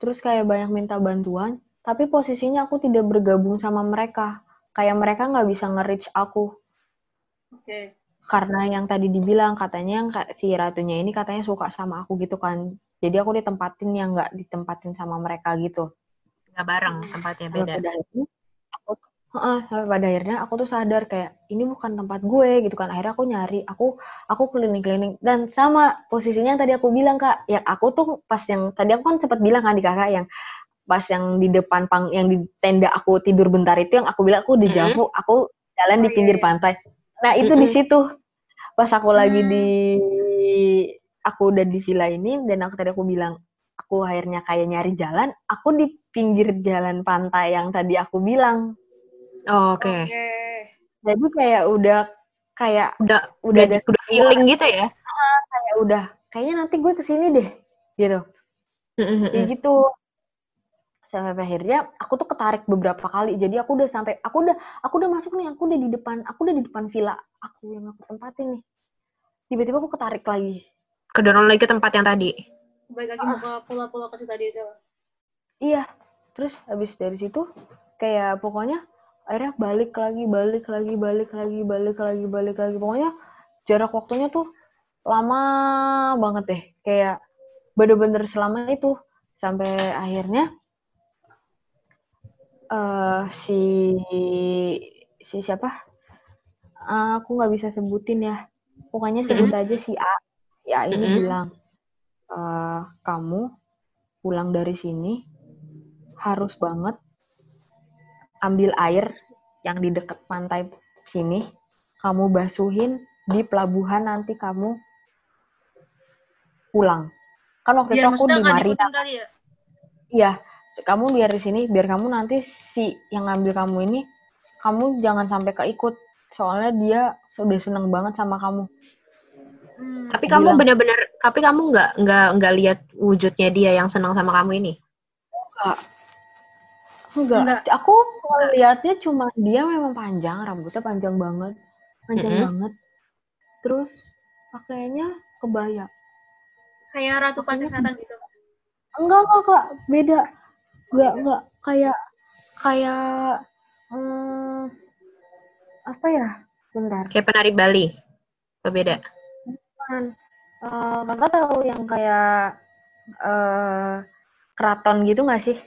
terus kayak banyak minta bantuan, tapi posisinya aku tidak bergabung sama mereka, kayak mereka nggak bisa nge-reach aku. Oke. Okay. Karena yang tadi dibilang katanya yang si ratunya ini katanya suka sama aku gitu kan, jadi aku ditempatin yang nggak ditempatin sama mereka gitu. Nggak bareng tempatnya beda. Pada aku Uh, sampai pada akhirnya aku tuh sadar kayak ini bukan tempat gue gitu kan akhirnya aku nyari aku aku keliling-keliling dan sama posisinya yang tadi aku bilang kak ya aku tuh pas yang tadi aku kan sempat bilang kan di kakak yang pas yang di depan pang yang di tenda aku tidur bentar itu yang aku bilang aku di mm -hmm. aku jalan oh, di pinggir iya, iya. pantai nah itu mm -hmm. di situ pas aku lagi di aku udah di villa ini dan aku tadi aku bilang aku akhirnya kayak nyari jalan aku di pinggir jalan pantai yang tadi aku bilang Oh, Oke. Okay. Okay. Jadi kayak udah kayak udah udah ada udah feeling gitu ya? Kayak udah kayaknya nanti gue ke sini deh gitu. Mm-hmm. Kayak gitu. Sampai akhirnya aku tuh ketarik beberapa kali. Jadi aku udah sampai aku udah aku udah masuk nih, aku udah di depan, aku udah di depan villa aku yang aku tempatin nih. Tiba-tiba aku ketarik lagi. Kedorong lagi ke tempat yang tadi. Baik lagi ke pulau-pulau kecil tadi itu. Iya. Terus habis dari situ kayak pokoknya akhirnya balik lagi balik lagi balik lagi balik lagi balik lagi pokoknya jarak waktunya tuh lama banget deh kayak bener-bener selama itu sampai akhirnya uh, si si siapa uh, aku nggak bisa sebutin ya pokoknya sebut mm -hmm. aja si A si A ini mm -hmm. bilang uh, kamu pulang dari sini harus banget ambil air yang di dekat pantai sini, kamu basuhin di pelabuhan nanti kamu pulang. Kan waktu biar itu aku di Marina. Ya? Iya, kamu biar di sini, biar kamu nanti si yang ngambil kamu ini, kamu jangan sampai keikut. Soalnya dia sudah seneng banget sama kamu. Hmm. Tapi kamu benar-benar, tapi kamu nggak nggak nggak lihat wujudnya dia yang senang sama kamu ini? Enggak, Enggak. Enggak. Aku lihatnya cuma dia memang panjang, rambutnya panjang banget. Panjang mm -hmm. banget. Terus pakaiannya kebaya. Kayak ratu pantai selatan gitu. Enggak, enggak, Kak. Beda. Enggak, enggak. Kayak kayak hmm, apa ya? Bentar. Kayak penari Bali. Apa beda? Bukan. Uh, kakak tahu yang kayak uh, keraton gitu nggak sih?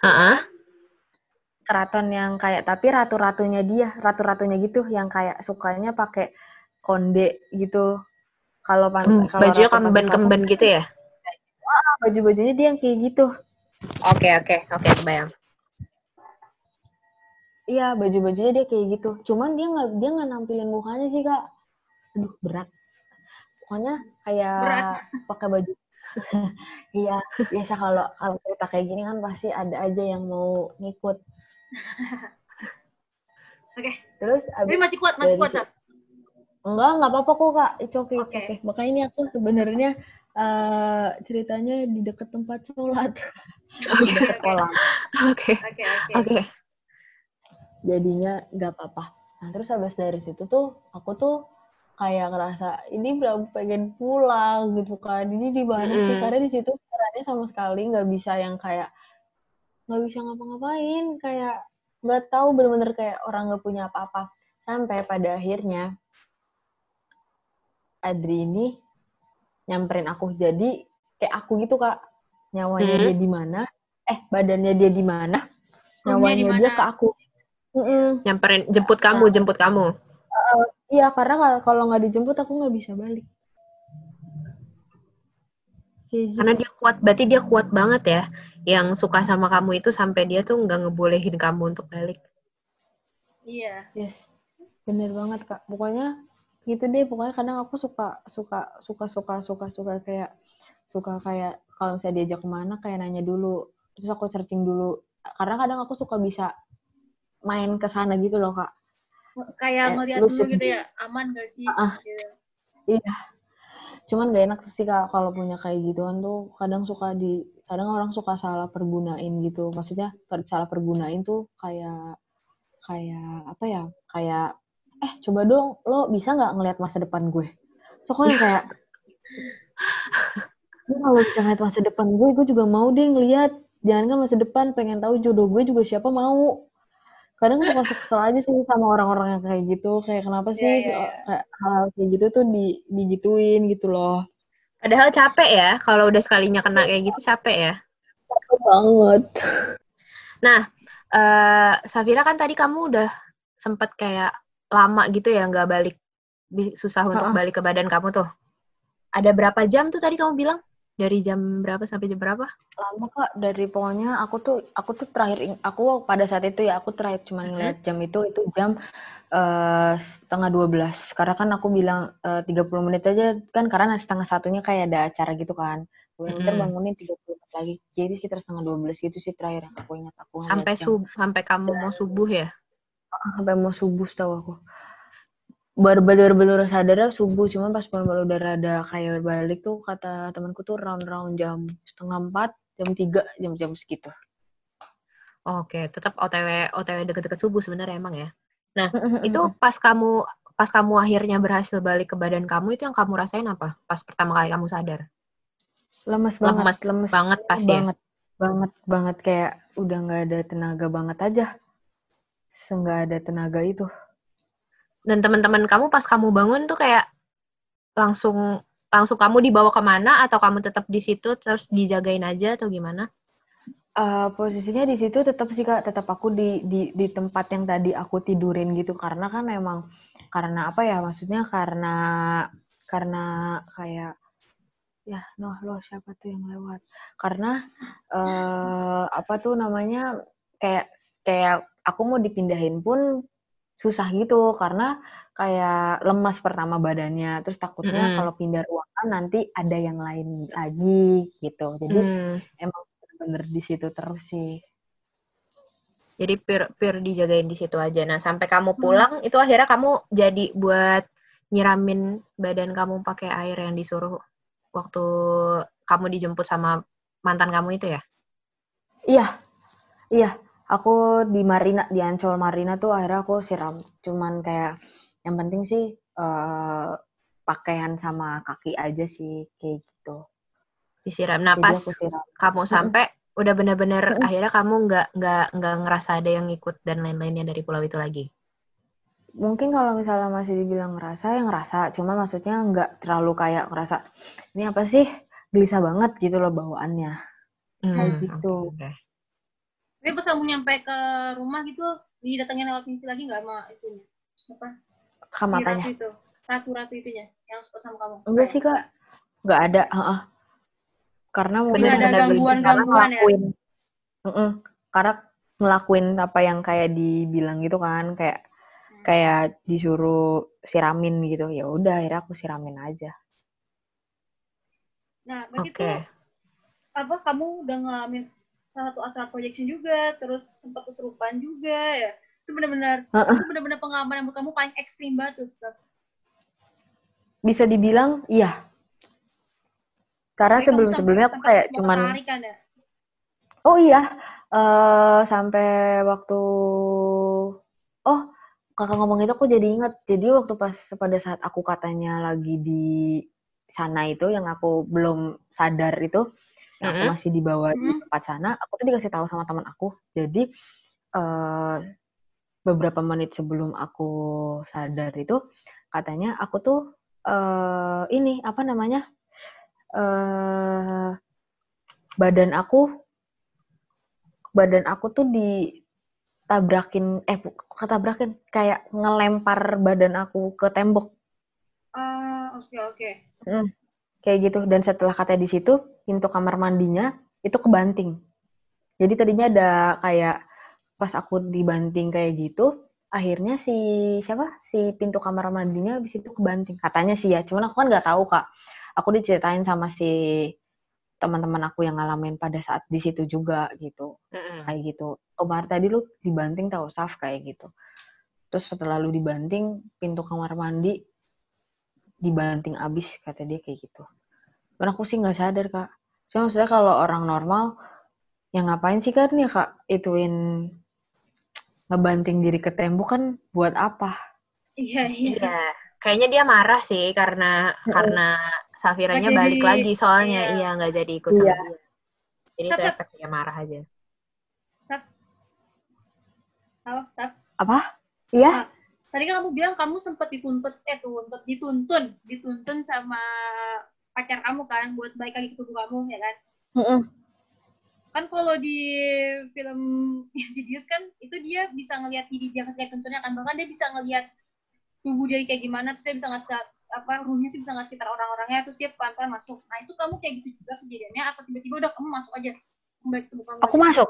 Uh-uh. Keraton yang kayak tapi ratu-ratunya dia, ratu-ratunya gitu yang kayak sukanya pakai konde gitu. Kalau hmm, kalau bajunya kemben-kemben gitu ya? Baju-bajunya dia yang kayak gitu. Oke, okay, oke, okay, oke, okay, kebayang. Iya, baju-bajunya dia kayak gitu. Cuman dia nggak dia nggak nampilin mukanya sih, Kak. Aduh, berat. Pokoknya kayak pakai baju <laughs> Iya, biasa kalau kalau cerita kayak gini kan pasti ada aja yang mau ngikut. <laughs> Oke. Okay. Terus Tapi masih kuat, masih kuat, Sab. Enggak, enggak apa-apa kok, Kak. It's okay, okay. okay. Makanya ini aku sebenarnya uh, ceritanya di dekat tempat sholat. <laughs> kolam. Oke. Oke, oke. Jadinya nggak apa-apa. Nah, terus habis dari situ tuh aku tuh kayak ngerasa ini belum pengen pulang gitu kan ini di mana mm. sih karena di situ caranya sama sekali nggak bisa yang kayak nggak bisa ngapa-ngapain kayak nggak tahu bener-bener kayak orang nggak punya apa-apa sampai pada akhirnya Adri ini nyamperin aku jadi kayak aku gitu kak nyawanya mm. dia di mana eh badannya dia di mana nyawanya dia ke aku mm -mm. nyamperin jemput kamu nah. jemput kamu uh, Iya, karena kalau nggak dijemput aku nggak bisa balik. gitu. Karena dia kuat, berarti dia kuat banget ya. Yang suka sama kamu itu sampai dia tuh nggak ngebolehin kamu untuk balik. Iya. Yes, bener banget kak. Pokoknya gitu deh. Pokoknya kadang aku suka suka suka suka suka suka kayak suka kayak kalau misalnya diajak ke mana kayak nanya dulu. Terus aku searching dulu. Karena kadang aku suka bisa main ke sana gitu loh kak. Kayak ngeliat dulu gitu ya aman gak sih? Uh, gitu. iya. Cuman gak enak sih kak kalau punya kayak gituan tuh. Kadang suka di kadang orang suka salah pergunain gitu. Maksudnya per, salah pergunain tuh kayak kayak apa ya? Kayak eh coba dong lo bisa nggak ngelihat masa depan gue? Soalnya kayak <laughs> gue kalau bisa ngeliat masa depan gue gue juga mau deh ngeliat jangan kan masa depan pengen tahu jodoh gue juga siapa mau kadang suka kesel aja sih sama orang-orang yang kayak gitu kayak kenapa sih yeah, yeah, yeah. kayak hal kayak gitu tuh di digituin gitu loh Padahal capek ya, kalau udah sekalinya kena kayak gitu capek ya. Capek banget. Nah, uh, Safira kan tadi kamu udah sempet kayak lama gitu ya nggak balik, susah untuk uh -uh. balik ke badan kamu tuh. Ada berapa jam tuh tadi kamu bilang? Dari jam berapa sampai jam berapa? Lama kak, dari pokoknya aku tuh aku tuh terakhir aku pada saat itu ya aku terakhir cuma ngeliat jam itu itu jam uh, setengah dua belas. Karena kan aku bilang eh, tiga puluh menit aja kan karena setengah satunya kayak ada acara gitu kan. Kemudian mm bangunin tiga puluh menit lagi. Jadi sekitar setengah dua belas gitu sih terakhir yang aku ingat aku. Sampai sub sampai kamu mau subuh ya? Sampai mau subuh tahu aku baru baru baru sadar subuh. Cuma pas baru udah rada kayak balik tuh kata temanku tuh round round jam setengah empat jam tiga jam jam segitu. Oke tetap otw otw deket-deket subuh sebenarnya emang ya. Nah itu pas kamu pas kamu akhirnya berhasil balik ke badan kamu itu yang kamu rasain apa? Pas pertama kali kamu sadar? Lemes banget lemes, lemes banget pas banget ya? banget banget. Kayak udah nggak ada tenaga banget aja. Nggak ada tenaga itu dan teman-teman kamu pas kamu bangun tuh kayak langsung langsung kamu dibawa ke mana atau kamu tetap di situ terus dijagain aja atau gimana? Uh, posisinya di situ tetap sih kak, tetap aku di, di di tempat yang tadi aku tidurin gitu. Karena kan emang karena apa ya? Maksudnya karena karena kayak ya noh lo siapa tuh yang lewat? Karena uh, apa tuh namanya? Kayak kayak aku mau dipindahin pun susah gitu karena kayak lemas pertama badannya terus takutnya mm. kalau pindah ruangan nanti ada yang lain lagi gitu jadi mm. emang bener di situ terus sih jadi pure pure dijagain di situ aja nah sampai kamu hmm. pulang mm. itu akhirnya kamu jadi buat nyiramin badan kamu pakai air yang disuruh waktu kamu dijemput sama mantan kamu itu ya iya iya aku di Marina di Ancol Marina tuh akhirnya aku siram. Cuman kayak yang penting sih uh, pakaian sama kaki aja sih kayak gitu. Disiram. Nah pas kamu sampai udah bener-bener akhirnya kamu nggak nggak nggak ngerasa ada yang ikut dan lain-lainnya dari pulau itu lagi? Mungkin kalau misalnya masih dibilang ngerasa yang ngerasa. Cuma maksudnya nggak terlalu kayak ngerasa ini apa sih? Gelisah banget gitu loh bawaannya. Hmm, kayak gitu. okay, okay. Tapi pas kamu nyampe ke rumah gitu, didatengin lewat mimpi lagi nggak sama itunya? Apa? Sama si ratu itu, ratu-ratu itunya yang suka sama kamu? Enggak sih kak, nggak ada. Uh -uh. Karena mungkin ada gangguan-gangguan ya. Uh -uh. Karena ngelakuin apa yang kayak dibilang gitu kan, kayak hmm. kayak disuruh siramin gitu. Ya udah, akhirnya aku siramin aja. Nah, berarti okay. apa kamu udah ngalamin salah satu asal projection juga terus sempat kesurupan juga ya. Itu benar-benar uh -uh. itu benar-benar pengalaman yang kamu paling ekstrim banget tuh bisa dibilang iya. Karena sebelum sebelumnya aku kayak cuman kan, ya? oh iya. Uh, sampai waktu oh kakak ngomong itu aku jadi ingat. Jadi waktu pas pada saat aku katanya lagi di sana itu yang aku belum sadar itu yang aku masih dibawa mm-hmm. di tempat sana aku tuh dikasih tahu sama teman aku jadi uh, beberapa menit sebelum aku sadar itu katanya aku tuh uh, ini apa namanya uh, badan aku badan aku tuh ditabrakin eh ketabrakin kayak ngelempar badan aku ke tembok. Uh, oke okay, oke. Okay. Hmm kayak gitu dan setelah katanya di situ pintu kamar mandinya itu kebanting. Jadi tadinya ada kayak pas aku dibanting kayak gitu akhirnya si siapa? Si pintu kamar mandinya habis itu kebanting. Katanya sih ya cuman aku kan nggak tahu kak. Aku diceritain sama si teman-teman aku yang ngalamin pada saat di situ juga gitu. Mm-hmm. kayak gitu. Omar tadi lu dibanting tau Saf kayak gitu. Terus setelah lu dibanting pintu kamar mandi dibanting abis kata dia kayak gitu. Karena aku sih nggak sadar kak cuma maksudnya kalau orang normal yang ngapain sih kan ya kak ituin ngebanting diri ke tembok kan buat apa iya iya, iya. kayaknya dia marah sih karena mm-hmm. karena Safiranya gak balik jadi, lagi soalnya iya, iya nggak jadi ikut iya. sama dia. Jadi itu efeknya marah aja. Sap. Halo, Sap. Apa? Iya. Nah, tadi kan kamu bilang kamu sempat dituntut, eh tuntut, dituntun, dituntun sama pacar kamu kan buat balik lagi ke tubuh kamu, ya kan? Mm -mm. Kan kalau di film <laughs> Insidious kan itu dia bisa ngelihat diri dia ketika tuntunnya kan bahkan dia bisa ngelihat tubuh dia kayak gimana terus dia bisa ngasih apa ruhnya tuh bisa ngasih sekitar orang-orangnya terus dia pelan-pelan masuk nah itu kamu kayak gitu juga kejadiannya atau tiba-tiba udah kamu masuk aja kembali ke tubuh aku masuk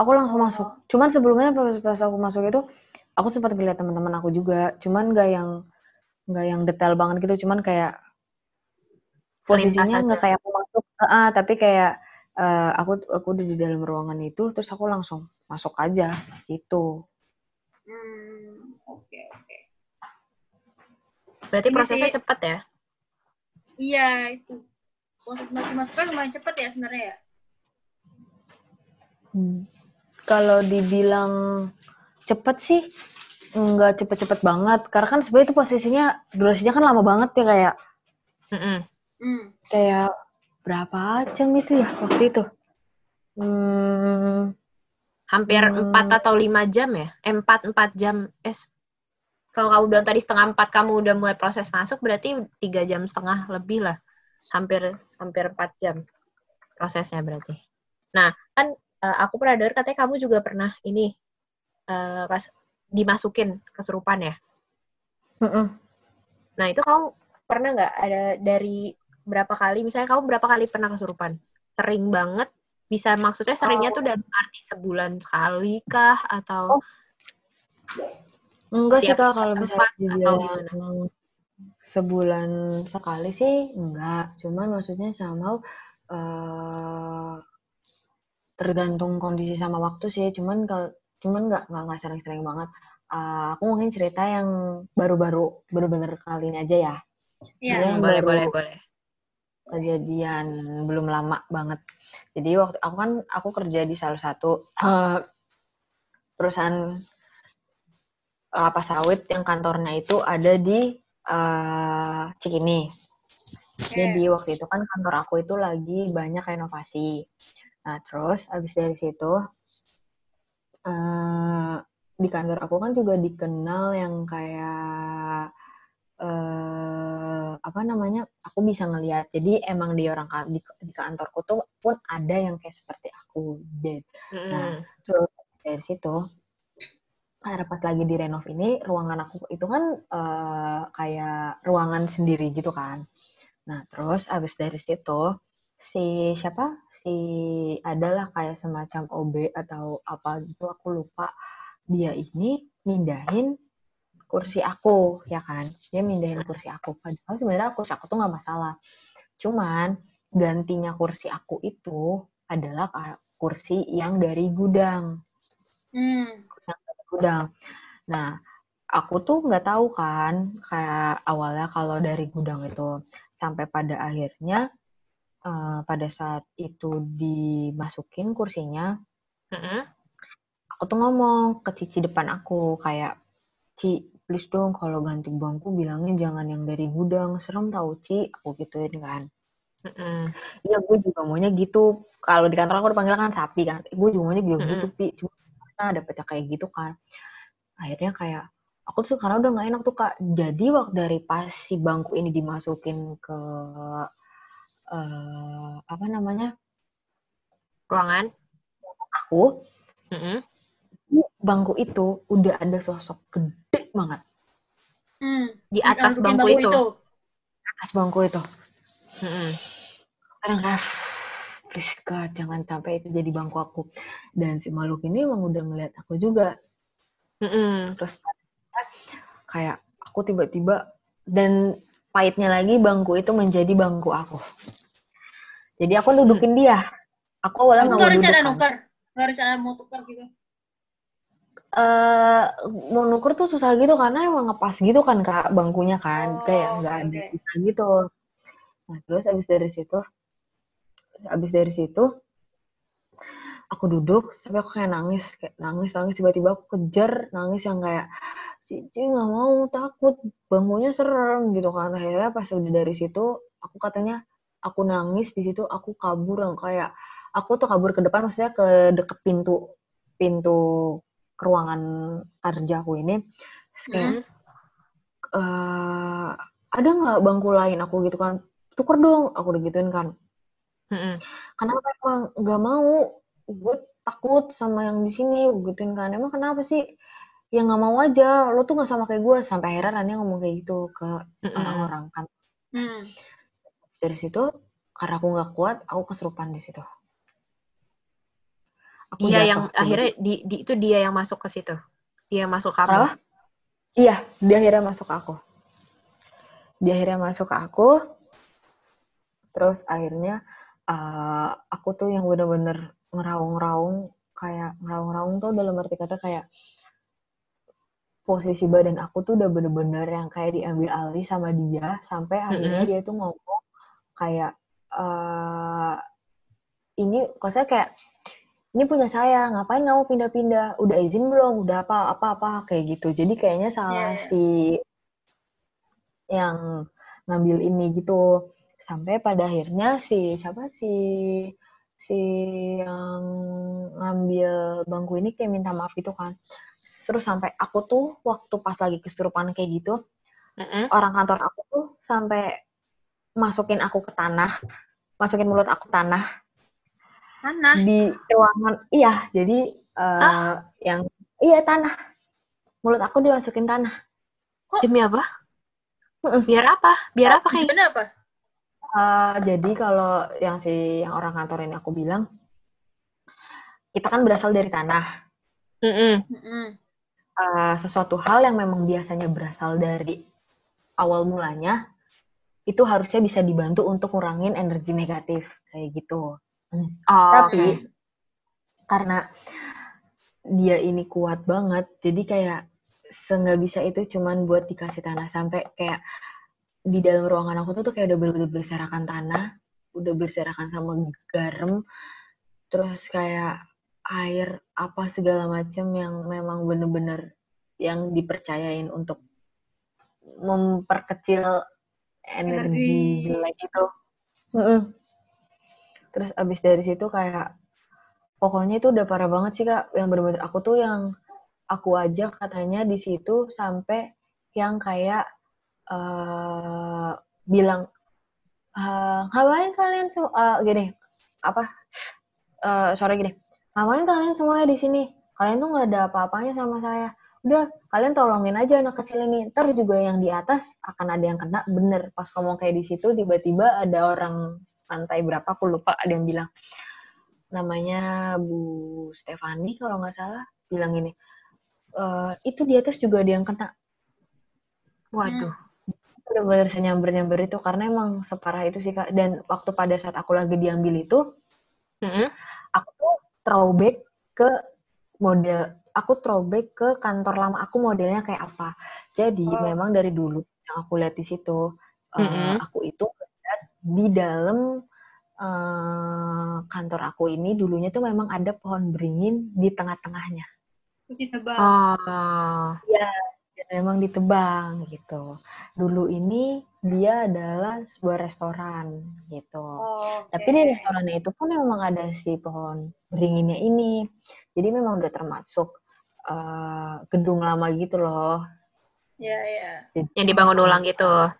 aku langsung oh. masuk cuman sebelumnya pas, pas aku masuk itu aku sempat ngeliat teman-teman aku juga cuman gak yang nggak yang detail banget gitu cuman kayak posisinya nggak kayak aku masuk uh, tapi kayak uh, aku aku udah di dalam ruangan itu terus aku langsung masuk aja gitu hmm oke okay, oke okay. Berarti Ini prosesnya sih, cepat ya? Iya, itu. Proses mati masukan lumayan cepat ya sebenarnya ya? Hmm. Kalau dibilang cepat sih, nggak cepet-cepet banget. Karena kan sebenarnya itu posisinya, durasinya kan lama banget ya kayak. Mm -mm. Mm. Kayak berapa jam itu ya waktu itu? Hmm, Hampir hmm. 4 atau 5 jam ya? Eh, 4, 4 jam. Eh, kalau kamu bilang tadi setengah empat kamu udah mulai proses masuk berarti tiga jam setengah lebih lah hampir hampir empat jam prosesnya berarti nah kan uh, aku pernah dengar katanya kamu juga pernah ini uh, pas dimasukin kesurupan ya mm -mm. nah itu kamu pernah nggak ada dari berapa kali misalnya kamu berapa kali pernah kesurupan sering banget bisa maksudnya seringnya oh. tuh dalam arti sebulan sekali kah atau oh Enggak sih Kak, kalau misalnya dibilang sebulan sekali sih enggak. Cuman maksudnya sama uh, tergantung kondisi sama waktu sih. Cuman kalau cuman enggak enggak, enggak sering-sering banget. Uh, aku mungkin cerita yang baru-baru bener-bener kali ini aja ya. Iya, boleh, boleh, boleh. Kejadian belum lama banget. Jadi waktu aku kan aku kerja di salah satu uh, perusahaan kelapa sawit yang kantornya itu ada di uh, Cikini. Okay. Jadi waktu itu kan kantor aku itu lagi banyak renovasi. Nah terus abis dari situ uh, di kantor aku kan juga dikenal yang kayak uh, apa namanya aku bisa ngelihat jadi emang di orang di, di kantorku tuh pun ada yang kayak seperti aku deh mm. nah terus dari situ karena pas lagi di renov ini ruangan aku itu kan uh, kayak ruangan sendiri gitu kan. Nah terus abis dari situ si siapa? Si adalah kayak semacam OB atau apa gitu aku lupa. Dia ini mindahin kursi aku ya kan? Dia mindahin kursi aku. Padahal sebenarnya kursi aku tuh nggak masalah. Cuman gantinya kursi aku itu adalah kursi yang dari gudang. Hmm. Gudang. Nah, aku tuh nggak tahu kan kayak awalnya kalau dari gudang itu sampai pada akhirnya uh, pada saat itu dimasukin kursinya, mm-hmm. aku tuh ngomong ke cici depan aku kayak Ci, please dong kalau ganti bangku bilangin jangan yang dari gudang, serem tau Ci, aku gituin kan. Iya, mm gue juga maunya gitu. Kalau di kantor aku dipanggil kan sapi kan, gue juga maunya gitu, mm-hmm. gitu, pi. Cuma ada dapetnya kayak gitu kan akhirnya kayak aku tuh karena udah gak enak tuh kak jadi waktu dari pas si bangku ini dimasukin ke uh, apa namanya ruangan aku mm -hmm. Bangku itu udah ada sosok gede banget hmm, di atas bangku, bangku itu. itu atas bangku itu mm -hmm. kadang please God, jangan sampai itu jadi bangku aku. Dan si makhluk ini emang udah ngeliat aku juga. Mm-hmm. Terus kayak aku tiba-tiba, dan pahitnya lagi bangku itu menjadi bangku aku. Jadi aku dudukin dia. Aku awalnya nggak mau rencana kan. nuker, nggak rencana mau tukar gitu. Uh, mau nuker tuh susah gitu karena emang ngepas gitu kan kak bangkunya kan oh, kayak nggak ada okay. gitu. Nah terus abis dari situ, abis dari situ aku duduk tapi aku kayak nangis kayak nangis nangis tiba-tiba aku kejar nangis yang kayak Cici nggak mau takut bangkunya serem gitu kan akhirnya pas udah dari situ aku katanya aku nangis di situ aku kabur yang kayak aku tuh kabur ke depan maksudnya ke deket pintu pintu ke ruangan kerja aku ini Terus kayak mm. uh, ada nggak bangku lain aku gitu kan tuker dong aku udah gituin kan. Mm -hmm. kenapa emang nggak mau? Gue takut sama yang di sini gituin kan. Emang kenapa sih? Ya nggak mau aja lo tuh nggak sama kayak gue sampai akhirnya Rania ngomong kayak gitu ke orang mm orang kan. Mm. dari situ karena aku nggak kuat aku kesurupan di situ aku iya yang akhirnya di, di itu dia yang masuk ke situ. Dia masuk ke apa? Iya dia akhirnya masuk ke aku. Dia akhirnya masuk ke aku. Terus akhirnya uh, aku tuh yang bener-bener ngeraung-raung kayak ngeraung-raung tuh dalam arti kata kayak posisi badan aku tuh udah bener-bener yang kayak diambil alih sama dia sampai akhirnya mm -hmm. dia tuh ngomong kayak uh, ini kok kayak ini punya saya ngapain kamu pindah-pindah? Udah izin belum? Udah apa apa apa? Kayak gitu. Jadi kayaknya salah yeah. si yang ngambil ini gitu. Sampai pada akhirnya si siapa? Sih si yang ngambil bangku ini kayak minta maaf itu kan. Terus sampai aku tuh waktu pas lagi kesurupan kayak gitu mm-hmm. orang kantor aku tuh sampai masukin aku ke tanah masukin mulut aku tanah tanah di ruangan iya jadi uh, ah. yang iya tanah mulut aku dimasukin tanah Kok? demi apa biar apa biar apa kayak gimana apa Uh, jadi kalau yang si yang orang kantor ini aku bilang, kita kan berasal dari tanah. Mm -mm. Uh, sesuatu hal yang memang biasanya berasal dari awal mulanya, itu harusnya bisa dibantu untuk ngurangin energi negatif kayak gitu. Oh, Tapi okay. karena dia ini kuat banget, jadi kayak seenggak bisa itu cuman buat dikasih tanah sampai kayak di dalam ruangan aku tuh, tuh kayak udah bener-bener berserakan tanah, udah berserakan sama garam, terus kayak air apa segala macam yang memang bener-bener yang dipercayain untuk memperkecil energi, jelek itu. Terus abis dari situ kayak pokoknya itu udah parah banget sih kak. Yang bener-bener aku tuh yang aku aja katanya di situ sampai yang kayak uh, bilang uh, ngapain kalian semua uh, gini apa uh, sore gini ngapain kalian semuanya di sini? Kalian tuh nggak ada apa-apanya sama saya. Udah kalian tolongin aja anak kecil ini. Ntar juga yang di atas akan ada yang kena. Bener pas ngomong kayak di situ tiba-tiba ada orang lantai berapa aku lupa ada yang bilang. Namanya Bu Stefani kalau nggak salah bilang ini. E, itu di atas juga ada yang kena. Waduh. Bener-bener senyamber-nyamber itu karena emang separah itu sih kak. Dan waktu pada saat aku lagi diambil itu mm-hmm. aku tuh throwback ke model aku throwback ke kantor lama aku modelnya kayak apa. Jadi oh. memang dari dulu yang aku lihat di situ mm-hmm. uh, aku itu di dalam uh, kantor aku ini dulunya tuh memang ada pohon beringin di tengah-tengahnya. Ditebang. Oh. Ya, memang ditebang gitu. Dulu ini dia adalah sebuah restoran gitu. Oh, okay. Tapi di restorannya itu pun memang ada si pohon beringinnya ini. Jadi memang udah termasuk uh, gedung lama gitu loh. Iya, yeah, iya. Yeah. Yang dibangun ulang gitu.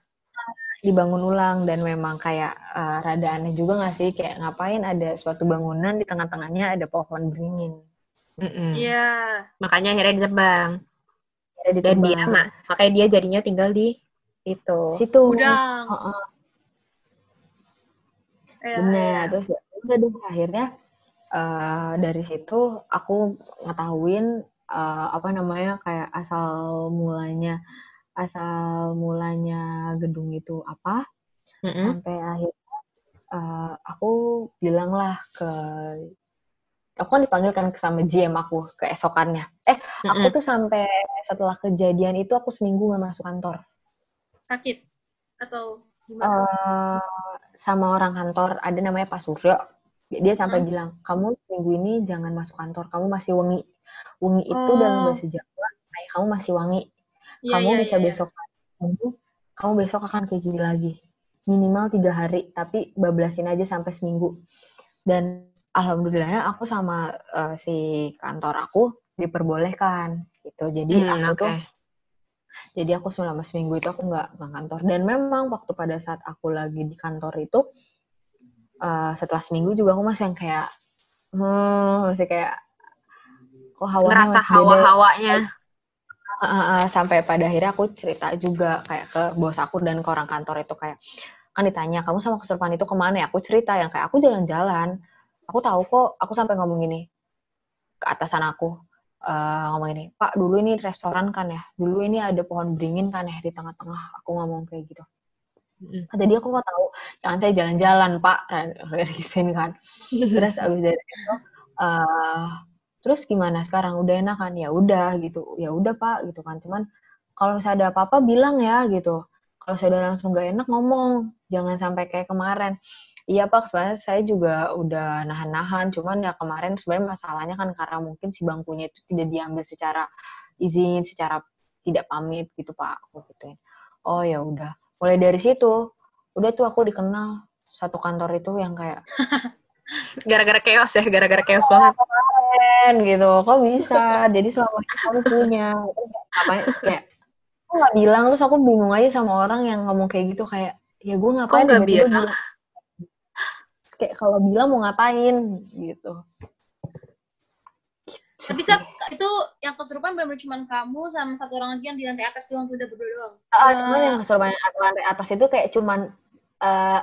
Dibangun ulang dan memang kayak uh, rada aneh juga gak sih kayak ngapain ada suatu bangunan di tengah-tengahnya ada pohon beringin. Iya. Mm -mm. Yeah. Makanya akhirnya ditebang dan dia mak makanya dia jadinya tinggal di itu situ Udang. Uh -uh. benar terus ya udah deh akhirnya uh, dari situ aku ngetahuin uh, apa namanya kayak asal mulanya asal mulanya gedung itu apa mm -hmm. sampai akhirnya uh, aku bilang lah ke aku kan dipanggil kan sama GM aku keesokannya. Eh, mm-hmm. aku tuh sampai setelah kejadian itu aku seminggu gak masuk kantor. Sakit atau gimana? Uh, sama orang kantor ada namanya Pak Suryo. Dia sampai hmm. bilang, "Kamu minggu ini jangan masuk kantor, kamu masih wangi." Wangi itu oh. dalam bahasa Jawa, kayak kamu masih wangi. Yeah, kamu yeah, bisa yeah, besok yeah. kamu besok akan kayak gini lagi. Minimal tiga hari, tapi bablasin aja sampai seminggu. Dan alhamdulillahnya aku sama uh, si kantor aku diperbolehkan gitu jadi hmm, aku okay. tuh jadi aku selama seminggu itu aku nggak nggak kantor dan memang waktu pada saat aku lagi di kantor itu uh, setelah seminggu juga aku masih yang kayak hmm, masih kayak kok hawanya ngerasa hawa-hawanya uh, sampai pada akhirnya aku cerita juga kayak ke bos aku dan ke orang kantor itu kayak kan ditanya kamu sama kesurupan itu ke mana ya? Aku cerita yang kayak aku jalan-jalan. Aku tahu kok aku sampai ngomong gini ke atasan aku uh, ngomong ini pak dulu ini restoran kan ya? Dulu ini ada pohon beringin kan ya di tengah-tengah aku ngomong kayak gitu. Kata dia aku kok tahu. Jangan saya jalan-jalan pak. <laughs> Gituin kan. <laughs> Terus abis dari itu uh, terus gimana sekarang? Udah enak kan? Ya udah gitu. Ya udah pak gitu kan. Cuman kalau misalnya ada apa-apa bilang ya gitu. Kalau saya udah langsung gak enak ngomong. Jangan sampai kayak kemarin. Iya Pak, sebenarnya saya juga udah nahan-nahan, cuman ya kemarin sebenarnya masalahnya kan karena mungkin si bangkunya itu tidak diambil secara izin, secara tidak pamit gitu Pak, aku gituin. Oh ya udah, mulai dari situ, udah tuh aku dikenal satu kantor itu yang kayak <laughs> gara-gara chaos ya, gara-gara chaos banget. <laughs> Keren gitu, kok bisa? Jadi selama ini kamu punya, apa kayak aku nggak bilang. Terus aku bingung aja sama orang yang ngomong kayak gitu. Kayak ya gue ngapain nggak bilang? kayak kalau bilang mau ngapain? Gitu. Tapi sih itu yang kesurupan benar-benar cuma kamu sama satu orang lagi yang di lantai atas doang udah berdua doang. Ah, uh, cuman yang kesurupan lantai atas itu kayak cuman uh,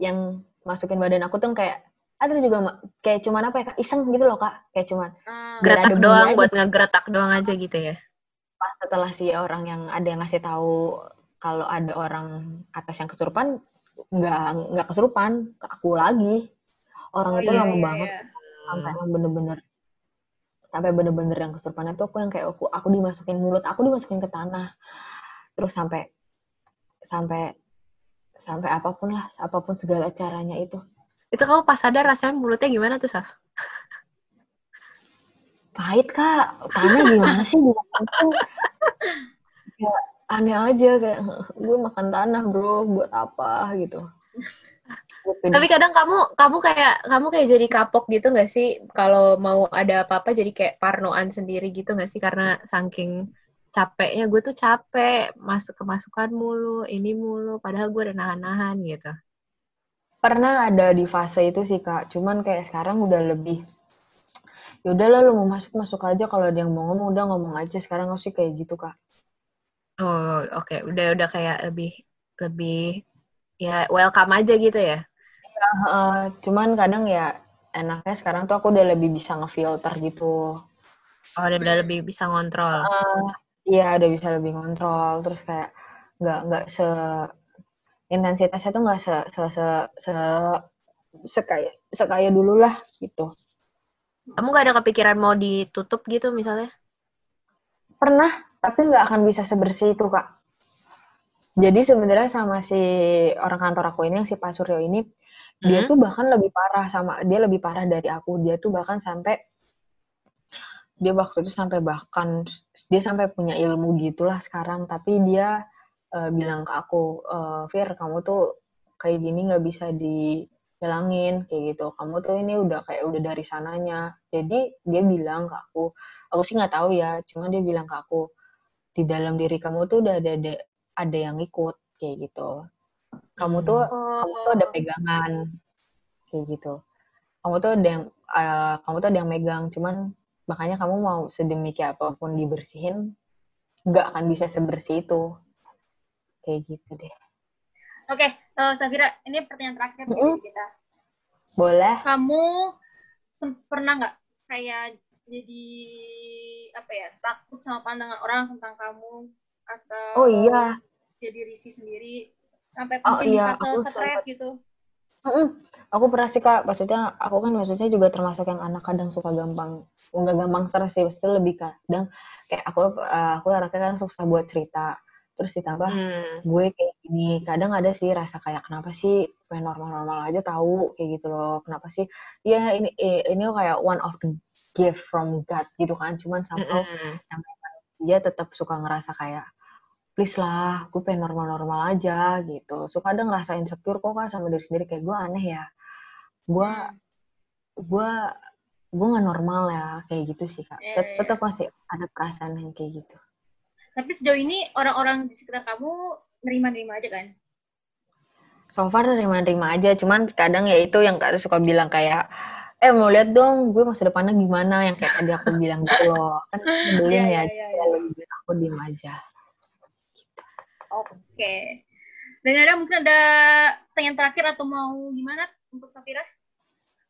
yang masukin badan aku tuh kayak ada juga kayak cuman apa ya kak? Iseng gitu loh kak. Kayak cuman uh, geretak doang buat ngegeretak doang aja gitu ya? Pas setelah si orang yang ada yang ngasih tahu kalau ada orang atas yang kesurupan nggak nggak kesurupan ke aku lagi. Orang oh, itu iya, lama iya, banget. iya. sampai yang bener-bener sampai bener-bener yang kesurupan itu aku yang kayak aku aku dimasukin mulut aku dimasukin ke tanah. Terus sampai sampai sampai apa pun lah apa pun segala caranya itu itu kamu pas sadar rasanya mulutnya gimana tuh sah pahit kak. Tanah gimana sih? Ya aneh aja kayak gue makan tanah bro. Buat apa? gitu. Tapi kadang kamu kamu kayak kamu kayak jadi kapok gitu nggak sih? Kalau mau ada apa-apa jadi kayak parnoan sendiri gitu nggak sih? Karena saking capeknya gue tuh capek. Masuk kemasukan mulu ini mulu padahal gue udah nahan-nahan gitu pernah ada di fase itu sih kak cuman kayak sekarang udah lebih ya udahlah lu mau masuk masuk aja kalau ada yang mau ngomong udah ngomong aja sekarang sih kayak gitu kak Oh, oke. Okay. Udah udah kayak lebih lebih ya welcome aja gitu ya. Ya, uh, cuman kadang ya enaknya sekarang tuh aku udah lebih bisa ngefilter gitu. Oh, udah, udah lebih bisa ngontrol. Uh, iya, udah bisa lebih ngontrol. Terus kayak nggak nggak se intensitasnya tuh nggak se se se se sekaya sekaya dulu lah gitu. Kamu gak ada kepikiran mau ditutup gitu misalnya? Pernah, tapi nggak akan bisa sebersih itu kak jadi sebenarnya sama si orang kantor aku ini yang si Pak Suryo ini hmm. dia tuh bahkan lebih parah sama dia lebih parah dari aku dia tuh bahkan sampai dia waktu itu sampai bahkan dia sampai punya ilmu gitulah sekarang tapi dia uh, bilang ke aku uh, Fir kamu tuh kayak gini nggak bisa di bilangin kayak gitu. Kamu tuh ini udah kayak udah dari sananya. Jadi dia bilang ke aku aku sih nggak tahu ya cuma dia bilang ke aku di dalam diri kamu tuh udah ada ada, ada yang ikut kayak gitu. Kamu tuh oh. kamu tuh ada pegangan kayak gitu. Kamu tuh ada yang uh, kamu tuh ada yang megang cuman makanya kamu mau sedemikian apa pun dibersihin nggak akan bisa sebersih itu kayak gitu deh. Oke okay, uh, eh, Safira ini pertanyaan terakhir mm -hmm. kita. Boleh. Kamu pernah nggak kayak jadi apa ya takut sama pandangan orang tentang kamu atau oh iya. jadi risih sendiri? Sampai oh, iya. fase stres gitu. Mm-mm. Aku pernah sih kak, maksudnya aku kan maksudnya juga termasuk yang anak kadang suka gampang, nggak gampang stres sih, maksudnya lebih kadang kayak aku uh, aku anaknya kan susah buat cerita, terus ditambah hmm. gue kayak gini, kadang ada sih rasa kayak kenapa sih pengen normal-normal aja tahu kayak gitu loh, kenapa sih? Ya ini ini kayak one of the gift from God gitu kan, cuman somehow mm-hmm. dia tetap suka ngerasa kayak please lah, gue pengen normal-normal aja gitu. Suka ada ngerasa insecure kok kak sama diri sendiri kayak gue aneh ya gue gue gue nggak normal ya kayak gitu sih kak yeah, tetap yeah. masih ada perasaan yang kayak gitu tapi sejauh ini orang-orang di sekitar kamu nerima-nerima aja kan so far nerima-nerima aja cuman kadang ya itu yang kak suka bilang kayak eh mau lihat dong gue masa depannya gimana yang kayak tadi aku bilang gitu loh kan <laughs> nyebelin yeah, ya yeah, yeah, yeah. aku diem aja oke okay. dan ada mungkin ada pertanyaan terakhir atau mau gimana untuk Safira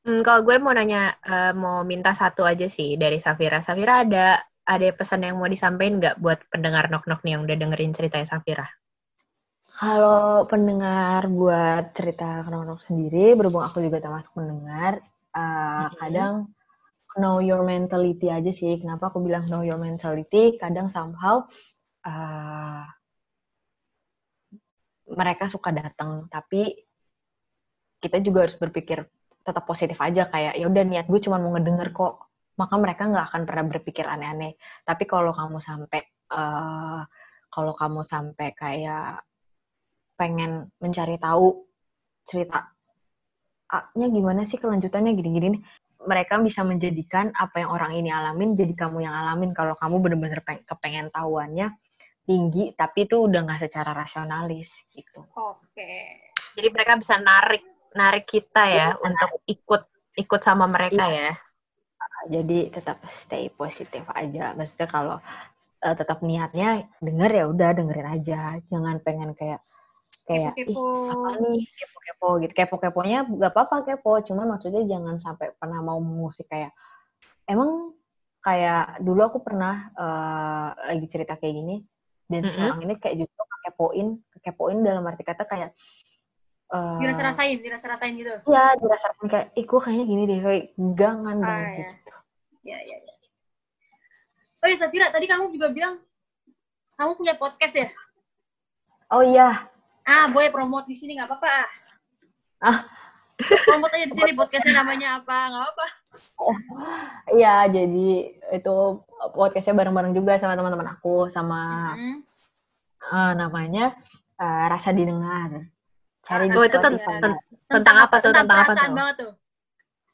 Hmm, kalau gue mau nanya, uh, mau minta satu aja sih dari Safira. Safira ada ada pesan yang mau disampaikan nggak buat pendengar nok-nok nih yang udah dengerin cerita Safira? Kalau pendengar buat cerita nok-nok sendiri, berhubung aku juga termasuk pendengar, uh, mm-hmm. kadang know your mentality aja sih. Kenapa aku bilang know your mentality? Kadang somehow uh, mereka suka datang, tapi kita juga harus berpikir tetap positif aja kayak ya udah niat gue cuma mau ngedenger kok maka mereka nggak akan pernah berpikir aneh-aneh tapi kalau kamu sampai uh, kalau kamu sampai kayak pengen mencari tahu cerita A-nya gimana sih kelanjutannya gini-gini mereka bisa menjadikan apa yang orang ini alamin jadi kamu yang alamin kalau kamu bener-bener kepengen tahuannya tinggi tapi itu udah nggak secara rasionalis gitu. Oke. Jadi mereka bisa narik narik kita ya, ya untuk ikut ikut sama mereka iya. ya. Jadi tetap stay positif aja. Maksudnya kalau uh, tetap niatnya denger ya udah dengerin aja. Jangan pengen kayak kayak kepo, -kepo. ih apa nih kepo-kepo gitu. Kepo-keponya gak apa-apa kepo, cuma maksudnya jangan sampai pernah mau musik kayak emang kayak dulu aku pernah uh, lagi cerita kayak gini dan mm -hmm. sekarang ini kayak justru kepoin, kepoin dalam arti kata kayak uh, dirasa-rasain dirasa-rasain gitu. Iya dirasa-rasain kayak ih gue kayaknya gini deh kayak gangan ah, banget ya. gitu. Ya ya ya oh ya Safira tadi kamu juga bilang kamu punya podcast ya? Oh iya. Ah boleh promote di sini nggak apa-apa ah. Promote aja di sini <laughs> podcastnya namanya apa nggak apa oh iya jadi itu podcastnya bareng-bareng juga sama teman-teman aku sama mm -hmm. uh, namanya uh, rasa didengar Cari oh, itu ten ten tentang apa tuh? Tentang, apa tuh? banget tuh.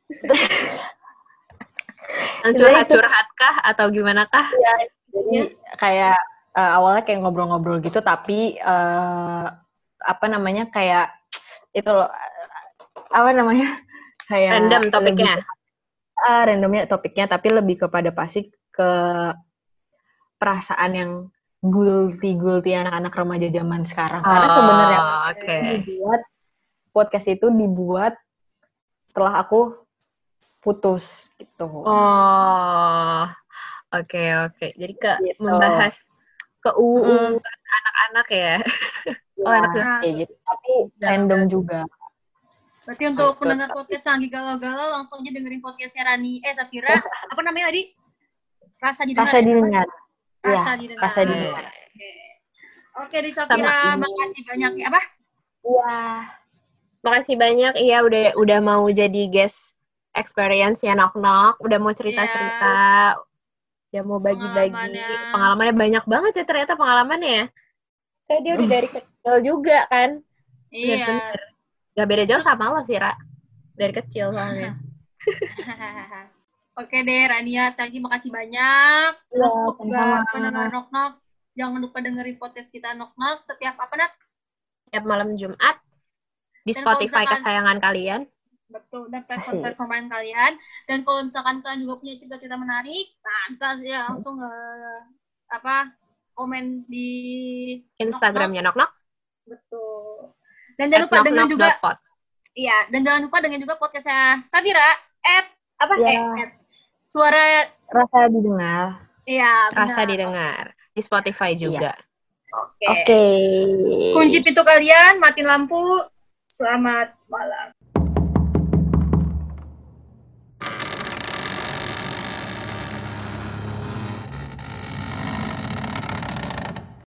<laughs> curhat-curhat kah atau gimana kah? Ya, jadi ya. kayak uh, awalnya kayak ngobrol-ngobrol gitu tapi uh, apa namanya kayak itu loh apa namanya <laughs> kayak random topiknya. Lebih, uh, randomnya topiknya tapi lebih kepada pasti ke perasaan yang gulti-gulti anak-anak remaja zaman sekarang. Oh, Karena sebenarnya okay. dibuat podcast itu dibuat setelah aku putus gitu. Oh, oke okay, oke. Okay. Jadi ke gitu. membahas ke UU hmm. anak-anak ya. oh, anak ya, gitu. Tapi random juga. Berarti untuk gitu. pendengar podcast yang lagi galau-galau langsung aja dengerin podcastnya Rani eh Safira. <laughs> apa namanya tadi? Rasa didengar. Rasa ya? didengar. Ya? Rasa ya, didengar. Rasa didengar. Oke. Oke, di Safira, makasih banyak ya, apa? Iya. Makasih banyak. Iya, udah udah mau jadi guest experience ya Nok Nok, udah mau cerita-cerita. Yeah. Udah mau bagi-bagi pengalamannya. pengalamannya banyak banget ya ternyata pengalamannya ya. Saya dia udah <laughs> dari kecil juga kan. Iya. Bener. Gak beda jauh sama lo sih, Ra. Dari kecil soalnya. <laughs> Oke deh, Rania, sekali lagi makasih banyak. Ya, Terus juga pendengar Nok Nok, jangan lupa dengerin podcast kita Nok Nok setiap apa Nat? Setiap malam Jumat di dan Spotify misalkan, kesayangan kalian. Betul, dan platform-platform kalian. Dan kalau misalkan kalian juga punya cerita-cerita menarik, nah bisa ya langsung uh, apa komen di Instagramnya Nok Nok. Betul. Dan jangan lupa dengan juga Iya, dan jangan lupa dengan juga podcastnya Sabira at apa ya. eh, eh suara rasa didengar iya rasa didengar di Spotify iya. juga oke okay. okay. kunci pintu kalian matiin lampu selamat malam